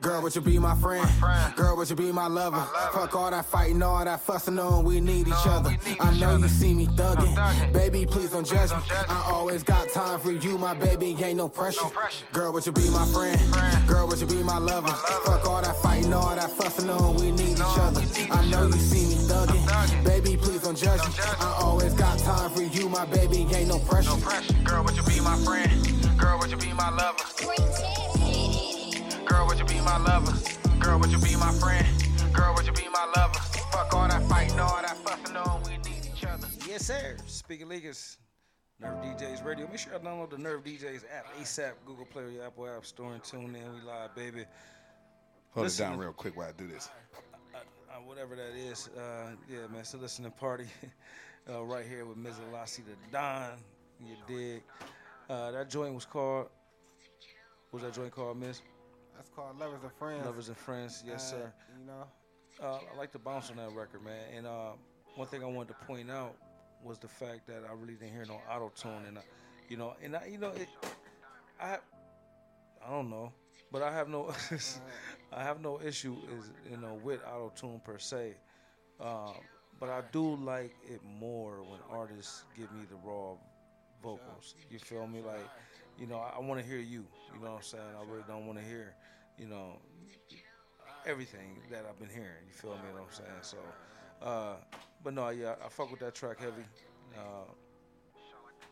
Girl, would you be my friend? Girl, would you be my lover? Fuck all that fighting, all that fussing on, we need each other. I know you see me thugging. Baby, please don't judge me. I always got time for you, my baby, ain't no pressure. Girl, would you be my friend? Girl, would you be my lover? Fuck all that fighting, all that fussing on, we need each other. I know you see me thugging. Baby, please don't judge me. I always got time for you, my baby, ain't no pressure. Girl, would you be my friend? Girl, would you be my lover? Girl, would you be my lover? Girl, would you be my friend? Girl, would you be my lover? Fuck all that fighting, all that fussing on, we need each other. Yes, sir. Speaker Leakers, Nerve DJs Radio. Make sure you download the Nerve DJs app ASAP, Google Play or your Apple App Store, and tune in. We live, baby. Hold Listen. it down real quick while I do this. Uh, whatever that is. Uh, yeah, man. So listening party uh, right here with Ms. Elassie the Don. You dig? Uh, that joint was called. What was that joint called, Miss? That's called Lovers and Friends. Lovers and Friends. Yes, Uh, sir. You know, Uh, I like to bounce on that record, man. And uh, one thing I wanted to point out was the fact that I really didn't hear no auto tune, and I, you know, and I, you know, it, I, I don't know, but I have no, I have no issue is you know with auto tune per se, um, but I do like it more when artists give me the raw vocals. You feel me? Like, you know, I, want to hear you. You know what I'm saying? I really don't want to hear, you know, everything that I've been hearing. You feel me? What I'm saying? So, uh, but no, yeah, I fuck with that track heavy. Uh,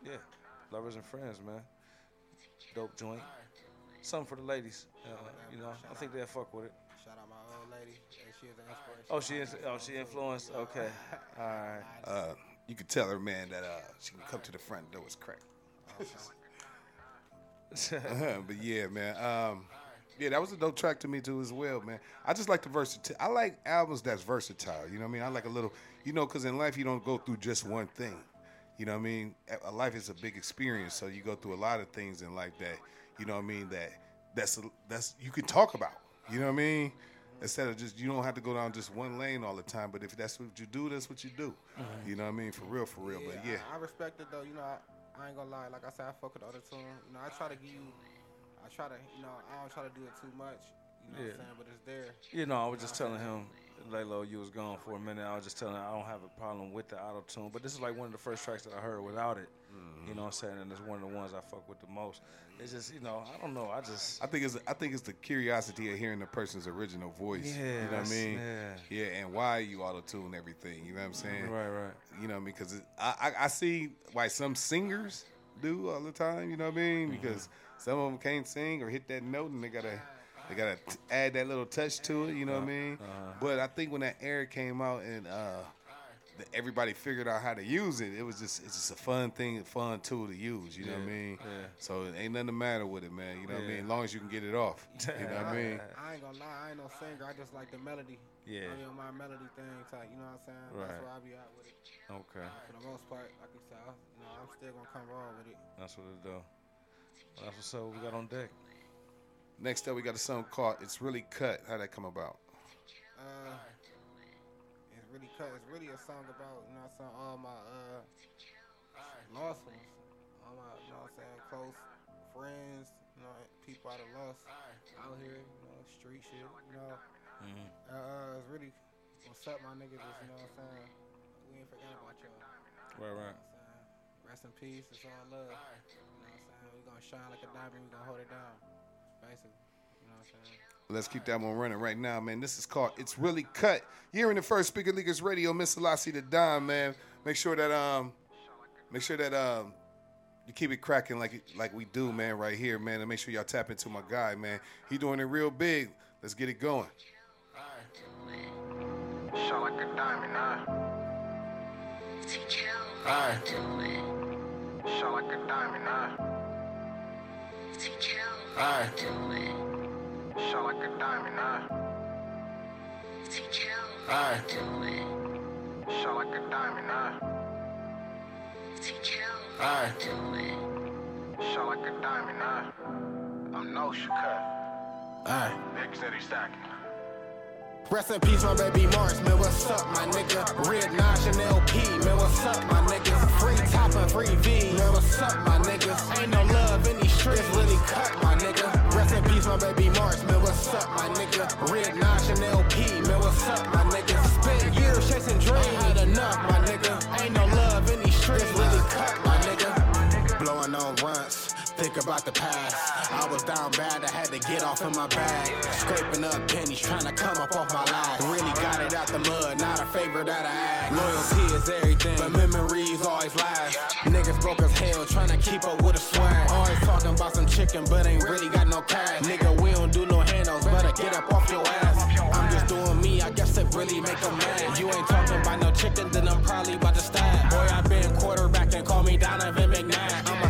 yeah, lovers and friends, man. Dope joint. Something for the ladies. Uh, you know, I think they'll fuck with it. She is an inspiration. Oh, she is. Oh, she influenced. Okay. All right. Uh, you could tell her, man, that uh, she can come to the front door. It's cracked. Uh-huh, but yeah, man. Um, yeah, that was a dope track to me too as well, man. I just like the versatile. I like albums that's versatile. You know what I mean? I like a little, you know, because in life you don't go through just one thing. You know what I mean? A- A life is a big experience, so you go through a lot of things in life that, you know what I mean, that that's a, that's you can talk about. You know what I mean? Instead of just you don't have to go down just one lane all the time. But if that's what you do, that's what you do. Mm-hmm. You know what I mean? For real, for real. But yeah, I, I respect it though. You know, I, I ain't gonna lie. Like I said, I fuck with the auto tune. You know, I try to give you. I try to, you know, I don't try to do it too much. You know what I'm saying? But it's there. You know, I was just telling him, Lalo, you was gone for a minute. I was just telling him I don't have a problem with the auto tune, but this is like one of the first tracks that I heard without it. You know what I'm saying? And it's one of the ones I fuck with the most. It's just, you know, I don't know. I just, I think it's I think it's the curiosity of hearing the person's original voice. Yeah, you know what I mean. yeah. and why you auto tune everything. You know what I'm saying? right, right. You know what I mean? Because I, I I see why some singers do all the time. You know what I mean? Mm-hmm. Because some of them can't sing or hit that note, and they gotta they gotta t- add that little touch to it. You know what I mean? Uh-huh. But I think when that air came out and uh, that everybody figured out how to use it, it was just it's just a fun thing, a fun tool to use. You know what I mean? yeah. So it ain't nothing the matter with it, man. You know what I mean? As long as you can get it off. You know what I mean? I ain't gonna lie. I ain't no singer. I just like the melody. Yeah. I mean, my melody thing type. You know what I'm saying? Right. That's where I be at with it. Okay. For the most part, like you said, I, you know, I'm still gonna come raw with it. That's what it do. Well, that's what's up. We got on deck. Next up, we got a song called "It's Really Cut." How would that come about? Uh, it's really cut. It's really a song about you know what I'm saying all my uh lost ones, all my you know what I'm saying close friends, you know people I done lost out here, you know street shit, you know. Mhm. Uh, it's really what's up, my niggas. Just, you know what I'm saying. We ain't forgot about y'all. Right, You know right. what I'm saying? Rest in peace. It's all love. You know what I'm saying? We gonna shine like a diamond. We gonna hold it down. Basically. You know what I'm saying? Let's keep that one running right now, man. This is called It's Really Cut. You're in the first Speaker Leakers Radio, Miss Selassie the Don, man. Make sure that um make sure that um you keep it cracking like like we do, man, right here, man. And make sure y'all tap into my guy, man. He doing it real big. Let's get it going. Shine like a diamond, huh? Aye. Shine like a diamond, huh? Aye. Shine like a diamond, huh? Aye. Shine like a diamond, huh? Aye. Shine like a diamond, huh? I'm no cut. Aye. Big city stacking. Rest in peace, my baby Mars, man, what's up, my nigga? Red Notch and LP, man, what's up, my niggas? Free top and free V, man, what's up, my niggas? Ain't no love in these streets, really cut, my nigga. Rest in peace, my baby Mars, man, what's up, my nigga? Red Notch and LP, man, what's up, my niggas? Spent years chasing dreams, had enough, my nigga. Ain't no love in these streets, think about the past. I was down bad, I had to get off of my bag. Scraping up pennies, trying to come up off my life. Really got it out the mud, not a favor that I ask. Loyalty is everything, but memories always last. Niggas broke as hell, trying to keep up with the swag. Always talking about some chicken, but ain't really got no cash. Nigga, we don't do no handles, better get up off your ass. I'm just doing me, I guess it really make them mad. You ain't talking about no chicken, then I'm probably about to stab. Boy, I been quarterback and call me Donovan McNabb. I'm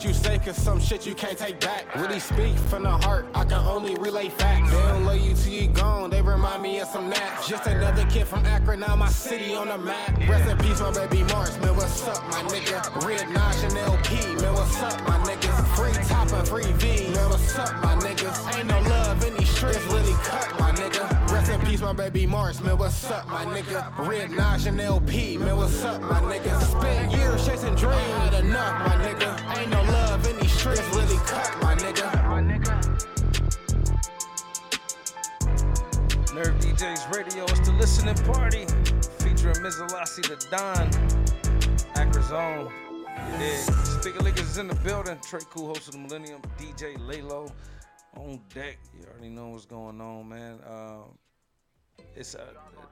what you say, cause some shit you can't take back. Really speak from the heart, I can only relay facts. They don't love you till you gone, they remind me of some naps. Just another kid from Akron, now my city on the map. Rest in peace, my baby Mars, man, what's up, my nigga? Red Notch and LP, man, what's up, my niggas? Free top and free V, man, what's up, my niggas? Ain't no love in these streets, really cut, my nigga. Peace, my baby Mars, man, what's up, my nigga? Red Notch and LP, man, what's up, my nigga? Spent years chasing dreams, had enough, my nigga. Ain't no love in these streets, really cut, my nigga. Nerve DJs Radio. It's the listening party featuring Mizalasi the Don, Akron Zone. Yeah, Speaker Leakers is in the building. Trey Cool, host of the Millennium. DJ Lalo on deck. You already know what's going on, man. Um, it's uh,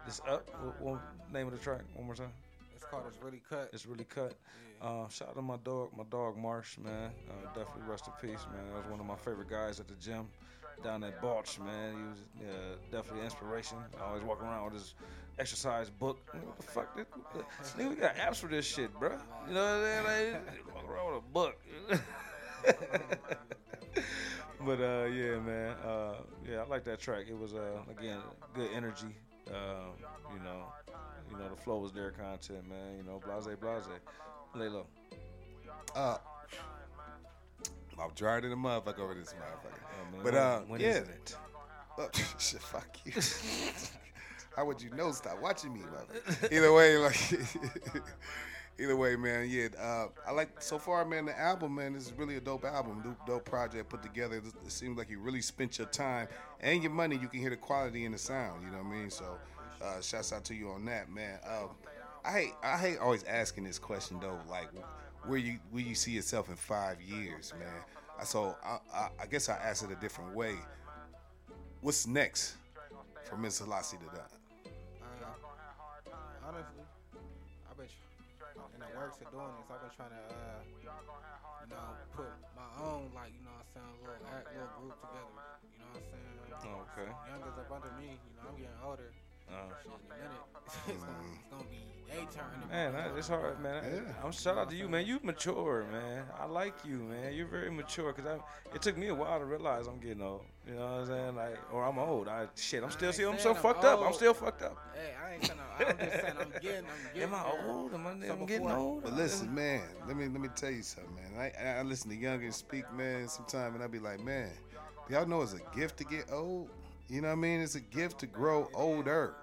it's up. What, what name of the track? One more time. It's called It's Really Cut. It's really cut. Uh, shout out to my dog, my dog Marsh, man. Uh, definitely rest in peace, man. That was one of my favorite guys at the gym down at Balch, man. He was uh, definitely inspiration. I always walk around with his exercise book. What the fuck? This, nigga, we got apps for this shit, bro. You know what I'm saying? Like, walk around with a book. but uh, yeah, man. Uh, yeah, I like that track. It was uh, again good energy. Um, you know, you know the flow was there, content, man. You know, blase, blase. Lalo. Uh I'm drier than a motherfucker over this motherfucker. Oh, man, But, uh, when yeah. isn't it? Shit, fuck you. How would you know? Stop watching me. motherfucker. Either way, like, either way, man. Yeah, uh, I like so far, man. The album, man, this is really a dope album, dope, dope project put together. It, seems like you really spent your time and your money. You can hear the quality in the sound. You know what I mean? So, uh, shouts out to you on that, man. Um, I hate, I hate always asking this question though. Like, where you, where you see yourself in five years, man? Uh, So, I, I, I guess I ask it a different way. What's next for Miss Selassie to tr- in the works of doing this. I've been trying to, uh, you know, put my own, like, you know what I'm saying, little act, little group together. You know what I'm saying? Okay. Youngers up under me, you know, I'm getting older. Uh, Shit, in a minute, it's, gonna, it's gonna be a turn. in a man, minute. that- it's hard, man. Yeah. I'm shout out to you, man. You mature, man. I like you, man. You're very mature. Cause I, it took me a while to realize I'm getting old. You know what I'm saying? Like, or I'm old. I shit. I'm still, ain't see, I'm so I'm fucked up. I'm still fucked up. Hey, I ain't gonna. I'm just saying, I'm getting, I'm getting. Am I old? Am I, So I'm getting old? But listen, man, let me let me tell you something, man. I, I listen to youngins speak, man, sometime, and I be like, man, y'all know it's a gift to get old? You know what I mean? It's a gift to grow older.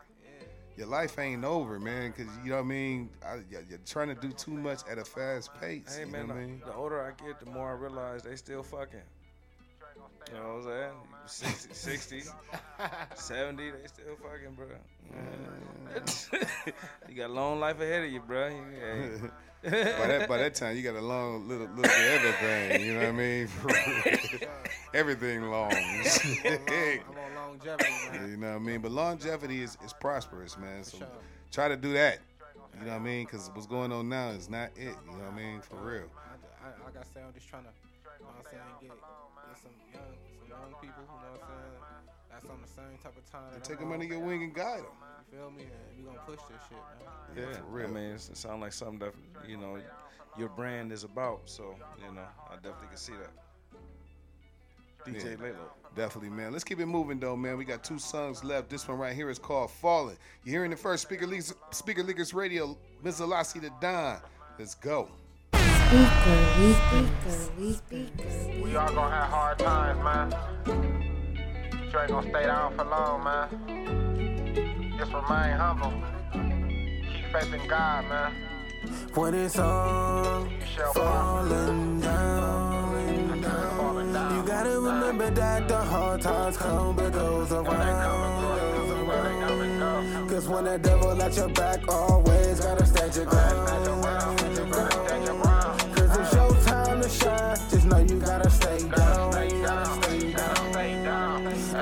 Your life ain't over, man, because you know what I mean. I, you're you're trying to do too much at a fast pace. Hey you man, know what I mean? the older I get, the more I realize they still fucking. You know what I'm saying? 60, 60 70, they still fucking, bro. you got a long life ahead of you, bro. You- hey. by that by that time, you got a long little little everything. You know what I mean? everything long. I'm on longevity, man. you know what I mean? But longevity is, is prosperous, man. So Sure. try to do that. You know what I mean? Because what's going on now is not it. You know what I mean? For real. I, I, like I said, I'm just trying to, you know what I'm saying, get, young people, you know what I'm saying, that's on the same type of time. And take them under your wing and guide them. You feel me? And we gonna push this shit, man. Yeah, for real. I mean, it's, it sounds like something that you know your brand is about. So you know, I definitely can see that. DJ Yeah. Lalo. Definitely, man. Let's keep it moving, though, man. We got two songs left. This one right here is called Falling. You're hearing it first. Speaker Leaks, Speaker Leakers Radio, Ms. Alasi the Don. Let's go. Speaker, we speaker, we speaker. We all gonna have hard times, man. You ain't gonna stay down for long, man. Just remain humble. Keep faith in God, man. When it's all You shall fall. falling down, down. you gotta remember that the hard times come but goes When they come and around. go, when they come and go. Cause when the devil at your back, always gotta stand your Stand your ground. ground, stand your ground. Cause it's your time to shine, just know you gotta stay down.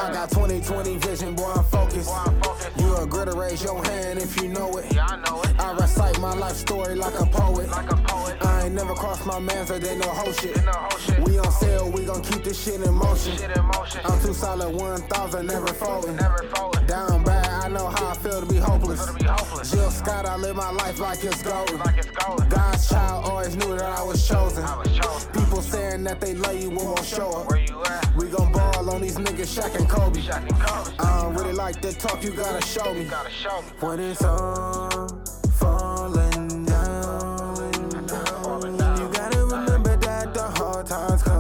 I got 2020 vision, boy, I'm focused. Boy, I'm focused. You a gritter, raise your hand if you know it. Yeah, I know it. I recite my life story like a poet. Like a poet. I ain't never crossed my mans, so they no whole shit. Know whole shit. We on sale, we gon' keep this shit in motion. Shit in motion. I'm too solid, 1,000, never folding. Never folding. Down I know how I feel to be hopeless. To be hopeless. Jill Scott, I live my life like it's golden. Like it's golden. God's child always knew that I was chosen. I was chosen. People saying that they love you, we won't show up. Where you at? We gon' ball on these niggas, Shaq and Kobe. Shot and cover. I don't really like that talk, you gotta show me. Gotta show me. When it's all Falling down. you gotta remember that the hard times come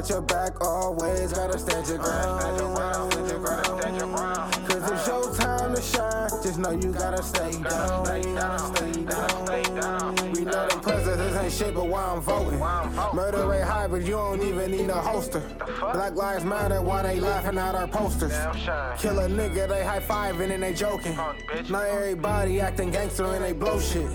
at your back, always gotta stand your Stand your ground. ground. Stand your ground. Stand your ground. Cause it's your time to shine, just know you gotta stay down. Stay down. Stay Gotta stay down. We know the presidents ain't shit, but why I'm voting. Murder rate high, but you don't even need a holster. Black lives matter, why they laughing at our posters? Kill a nigga, they high fiving and they joking. Not everybody acting gangster and they blow shit.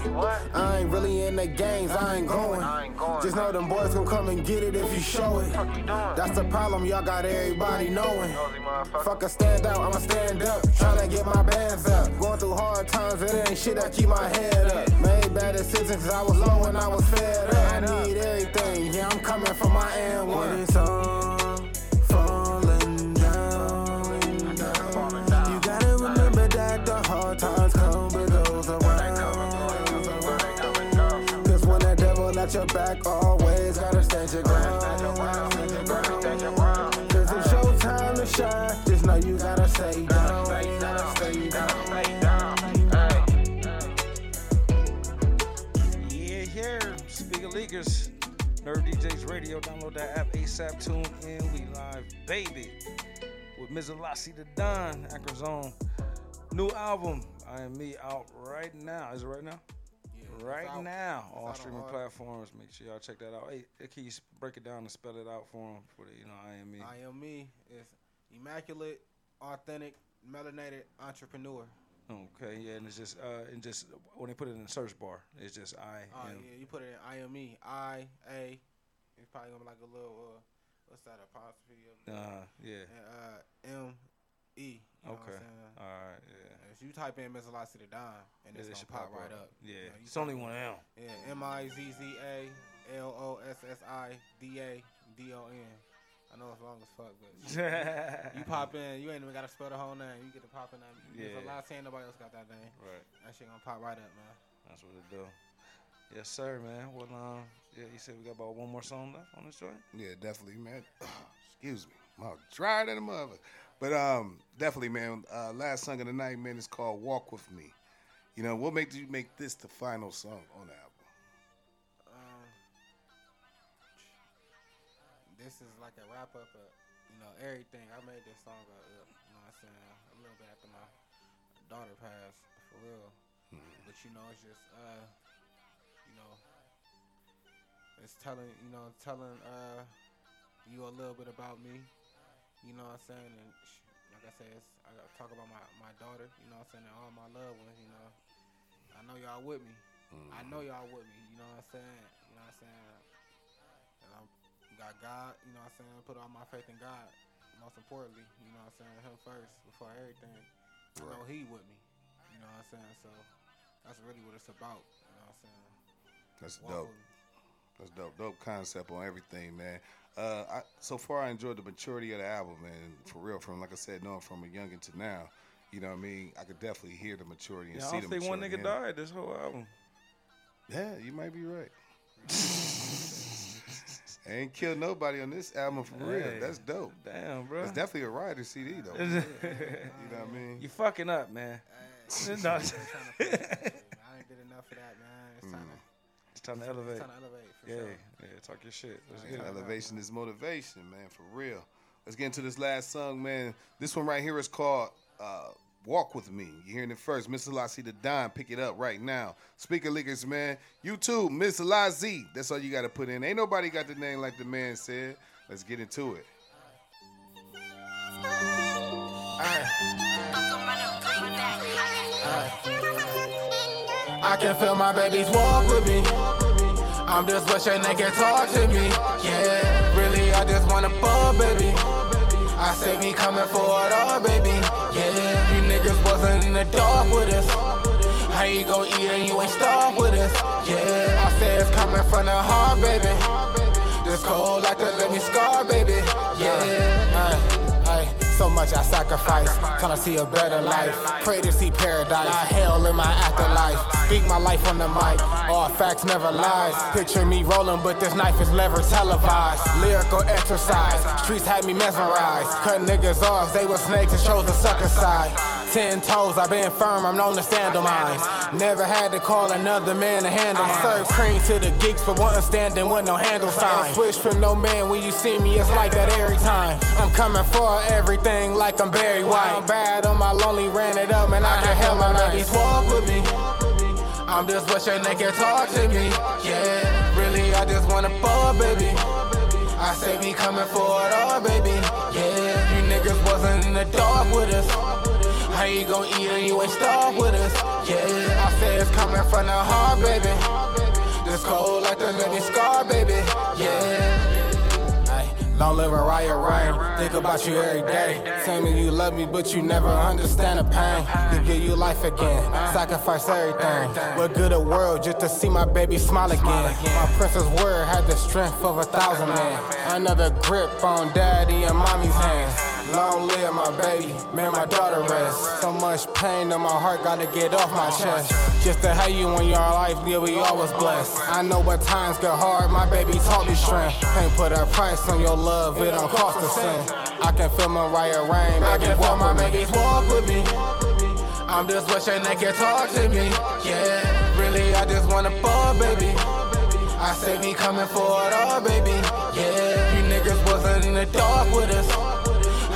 I ain't really in the games, I ain't going. I ain't going. Just know them boys gon' come and get it if you show it. You? That's the problem, y'all got everybody knowing. Fuck a stand out, I'ma stand up. Tryna get my bands up. Going through hard times, it ain't shit, I keep my head up. Made bad decisions I was low and I was fed up. I need everything, yeah, I'm coming for my end one. When it's all falling down, down. you gotta remember that the hard times come but goes When they come. When they come and go. Cause when the devil at your back, always gotta Stand your ground. Radio. Download that app ASAP. Tune in. We live, baby. With Ms. Alasi the Don, Akron Zone. New album. I am me out right now. Is it right now? Yeah, Right now, It's all on streaming platforms. Make sure y'all check that out. Hey, can you break it down and spell it out for them? For the, you know, I am me. I am me. It's immaculate, authentic, melanated entrepreneur. Okay, yeah, and it's just, uh, and just when they put it in the search bar, it's just I Uh, yeah, you put it in I am me. I A. It's probably gonna be like a little uh, what's that apostrophe? Of, Uh, yeah. and, uh, M E. You know Okay. All right. Yeah. If you type in the Dime, and it's Yeah, gonna should pop right up. Yeah. You know, it's only one L. Yeah, M I Z Z A L O S S I D A D O N. I know it's long as fuck, but you pop in, you ain't even gotta spell the whole name. You get to pop in that. yeah. There's a lot saying nobody else got that name. Right. That shit gonna pop right up, man. That's what it do. Yes, sir, man. Well, um, yeah, you said we got about one more song left on this joint. Yeah, definitely, man. Excuse me. Mouth dry than a mother. But um, definitely, man. Uh, last song of the night, man, is called "Walk with Me." You know, what made you make this the final song on the album? Um, this is like a wrap up of you know everything. I made this song, uh, uh, you know what I'm saying, a little bit after my daughter passed, for real. But you know, it's just uh, you know, it's telling you know telling uh you a little bit about me. You know what I'm saying, and like I said, it's, I gotta talk about my my daughter. You know what I'm saying, and all my loved ones. You know, I know y'all with me. I know y'all with me. You know what I'm saying. You know what I'm saying. And I'm got God. You know what I'm saying. Put all my faith in God. Most importantly, you know what I'm saying. Him first before everything. I know He with me. You know what I'm saying. So that's really what it's about. You know what I'm saying. That's Walk dope. With me. That's dope. Dope concept on everything, man. Uh, I, so far, I enjoyed the maturity of the album, man. For real, from like I said, knowing from a youngin to now, you know what I mean. I could definitely hear the maturity and Yeah, I see don't the think one nigga in died this whole album. Yeah, you might be right. Ain't killed nobody on this album for real. That's dope. Damn, bro. It's definitely a rider CD though. you know what I mean? you fucking up, man. Hey, No. I'm trying to fix it, man. I ain't did enough of that, man. It's time to, It's time to elevate. it's time to elevate for Yeah, sure. yeah, talk your shit. Let's Yeah, get it. elevation is motivation, man, for real. Let's get into this last song, man. This one right here is called uh, Walk With Me. You're hearing it first. Miss Lassie the Dime, pick it up right now. Speaker leakers, man. You too, Miss Lassie. That's all you got to put in. Ain't nobody got the name like the man said. Let's get into it. I can feel my babies walk with me. I'm just wishing they can talk to me. Yeah, really, I just wanna ball, baby. I say we coming for it all, baby. Yeah, you niggas wasn't in the dark with us. How you gon' eat and you ain't starved with us? Yeah, I say it's coming from the heart, baby. This cold like to let me scar, baby. Yeah, much I sacrifice, trying to see a better life. Pray to see paradise, hell in my afterlife. Speak my life on the mic, all facts never lies. Picture me rolling, but this knife is never televised. Lyrical exercise, streets had me mesmerized. Cut niggas off, they were snakes and chose the sucker side. Ten toes, I've been firm, I'm known to stand on mine. Never had to call another man to handle. Serve cream to the geeks, but wasn't standing with no handle sign. Switch from no man when you see me, it's like that every time. I'm coming for everything like I'm Barry White. I'm bad on my lonely, ran it up, and I can help my ladies walk with me. I'm just wishing they can talk to me. Yeah, really, I just wanna ball, baby. I say we coming for it all, baby. Yeah, you niggas wasn't in the dark with us. How you gon' eat and you ain't starved with us? Yeah, I say it's coming from the heart, baby. This cold like the baby scar, baby. Yeah. Long live a riot rain. Think about you every day. Tell me you love me, but you never understand the pain. To give you life again, sacrifice everything. What good a world just to see my baby smile again. My princess word had the strength of a thousand men. Another grip on daddy and mommy's hands. Long live my baby, man, my daughter rest. So much pain in my heart, gotta get off my chest. Just to have you in your life, yeah, we always blessed. I know when times get hard, my baby taught me strength. Can't put a price on your love, it don't cost a cent. I can feel my riot rain, I can feel my babies walk with me. I'm just wishing they could talk to me. Yeah, really, I just wanna ball, baby. I say we coming for it all, baby. Yeah, you niggas wasn't in the dark with us.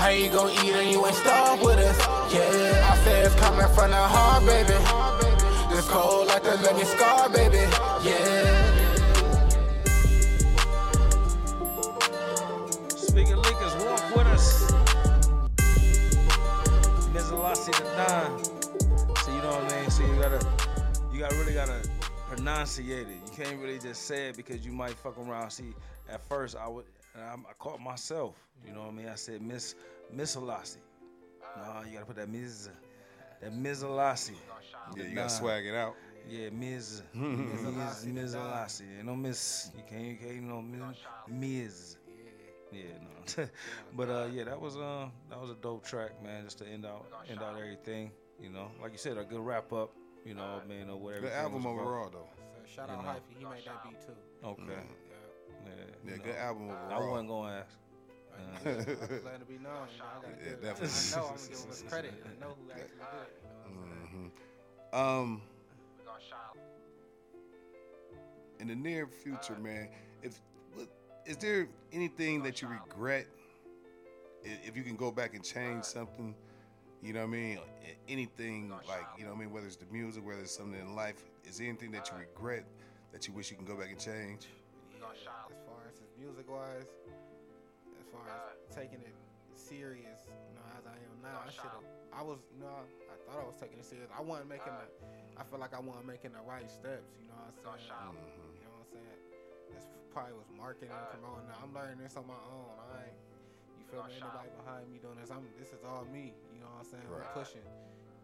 How you gon' eat and you ain't starved with us? Yeah, I said it's coming from the heart, baby. It's cold like the let scar, baby. Yeah. Speaker leakers, walk with us. Ms. Lassie the Don. So you know what I mean? So you gotta, you gotta really gotta pronunciate it. You can't really just say it because you might fuck around. See, at first I would, I, I caught myself. You know what I mean? I said Miss Miss Lassie. No, you gotta put that Ms. That Ms. Yeah, you got to swag it out. Yeah, Ms. Ms. Ms. Lassie. Ain't no Miss. You can't, you can't no Ms. Ms. Yeah, no. but uh, yeah, that was uh, that was a dope track, man. Just to end out, end out everything. You know, like you said, a good wrap up. You know, man, or whatever. Good album overall, though. So shout out Hyphy, he made that beat too. Okay. Yeah. Yeah, Yeah, you good know. album I wasn't gonna ask. I'm just letting be known. You know, I gotta Yeah, give, definitely. I know I'm gonna give him his credit. I know who actually did. You know what I'm saying? Um, in the near future, man, if is there anything that you regret? If you can go back and change something, you know what I mean? Anything like, you know what I mean? Whether it's the music, whether it's something in life, is there anything that you regret that you wish you can go back and change? Yeah, as far as music wise, as far as taking it serious, you know, as I am now, I should have. I was, you know, I thought I was taking it serious. I wasn't making the. I feel like I wasn't making the right steps. You know what I'm saying? You know what I'm saying? This probably was marketing, promoting. I'm learning this on my own. I ain't. You feel me? Ain't nobody behind me doing this. I'm. This is all me. You know what I'm saying? Right. I'm pushing.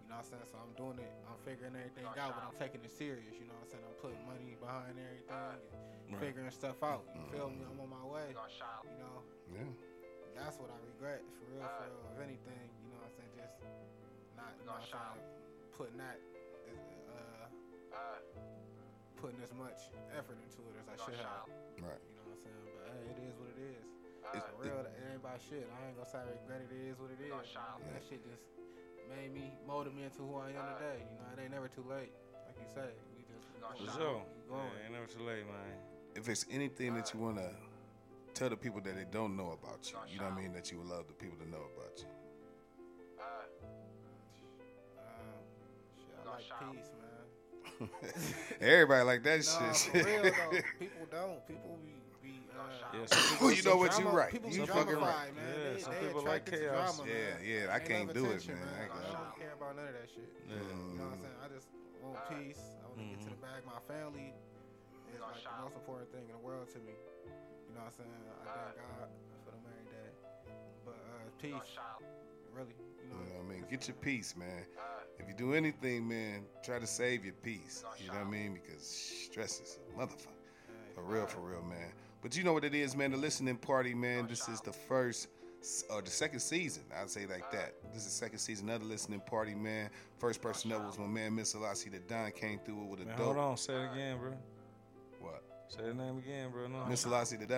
You know what I'm saying? So I'm doing it. I'm figuring everything out, but I'm taking it serious. You know what I'm saying? I'm putting money behind everything. And figuring stuff out. You feel me? I'm on my way. You know, Yeah. that's what I regret for real, for real. If anything, you know what I'm saying? Just not, you know what I'm? Putting that, uh, putting as much effort into it as I should have. Right. You know what I'm saying? But hey, it is what it is. It's- For real, it ain't about shit. I ain't gonna say I regret it. It is what it is. You know? That shit just made me, molded me into who I am today. You know, it ain't never too late. Like you say, we just For going, sure. we Yeah, ain't never too late, man. If it's anything that you want to tell the people that they don't know about you, you know what I mean, that you would love the people to know about you. Um, shit, I like peace, man. Everybody like that Nah, shit. for real though. People don't. People be be. Yeah, some people, you know what you drama- right. People You be fucking right. man. Yeah, they, some they people like chaos. Drama, Yeah, man. yeah, I They can't do it, attention, man. I I don't care about none of that shit. Yeah. You know what I'm saying? I just want peace. I want to get to the bag. My family is like the most important thing in the world to me. You know what I'm saying? I thank God for them every day. But uh, peace, really. You know, You know what I mean? Get your peace, man. If you do anything, man, try to save your peace. You know what I mean? Because stress is a motherfucker. For real, for real, man. But you know what it is, man. The listening party, man. This is the first or the second season. I'd say like that. This is the second season of the listening party, man. First person up was my man, Mizzalossi. The Don came through with a Man, dope. hold on. Say it again, bro. What? Say the name again, bro. No. Mizzalossi the Don.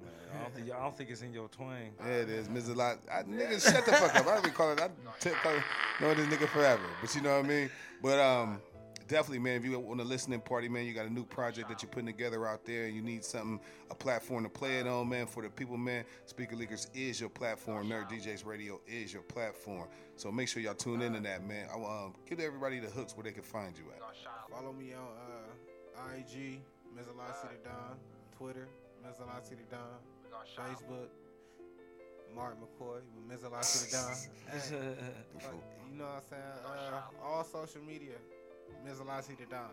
Man, I don't think I don't think it's in your twang. Yeah, it is. Mrs. Lot. I, nigga, shut the fuck up. I been calling. I t- call, know this nigga forever. But you know what I mean. But um, definitely, man. If you want a listening party, man, you got a new project that you're putting together out there, and you need something, a platform to play it on, man. For the people, man. Speaker Leakers is your platform. Nerd DJs Radio is your platform. So make sure y'all tune into that, man. I um, give everybody the hooks where they can find you at. Follow me on uh, IG, Mizzalossi the Don, Twitter, Mizzalossi the Don, Facebook, Mark McCoy with Mizzalossi the Don. Hey, fuck, you know what I'm saying? Uh, all social media, Mizzalossi the Don.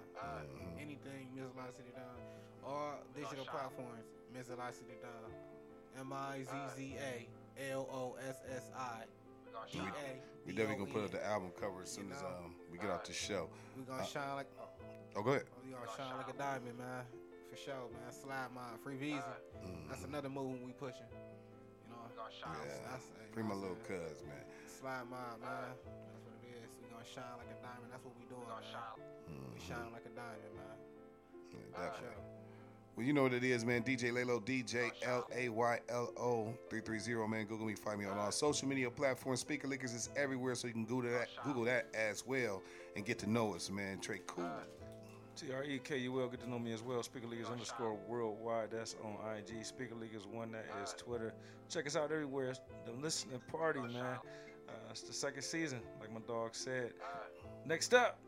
Anything Mizzalossi the Don. All digital platforms, Mizzalossi the Don. M I Z Z A L O S S I. We definitely gonna put up the album cover as soon as um we get off the show. We gonna uh, shine like. Oh, go ahead. We gonna shine like a diamond, man. For sure, man. Slide mine. Free visa. That's mm-hmm. another move we pushing. You know. Yeah, That's, hey, free my you know little what I'm saying? cuz, man. Slide mine, man. Gonna shine like a diamond. That's what we doing, man. We mm-hmm. shine like a diamond, man. Yeah, definitely. sure. Well, you know what it is, man. DJ Laylo, DJ L A Y L O 330, man. Google me, find me on all social media platforms. Speaker Leakers is everywhere, so you can Google that, Google that as well and get to know us, man. Trey Cool. T R E K U L. Get to know me as well. Speaker Leakers underscore worldwide. That's on IG. Speaker Leakers one. That is Twitter. Check us out everywhere. The listening party, man. Uh, it's the second season, like my dog said. Next up,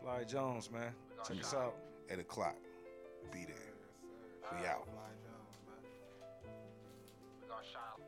Fly Jones, man. Check us out. 8 o'clock. Be there. We out.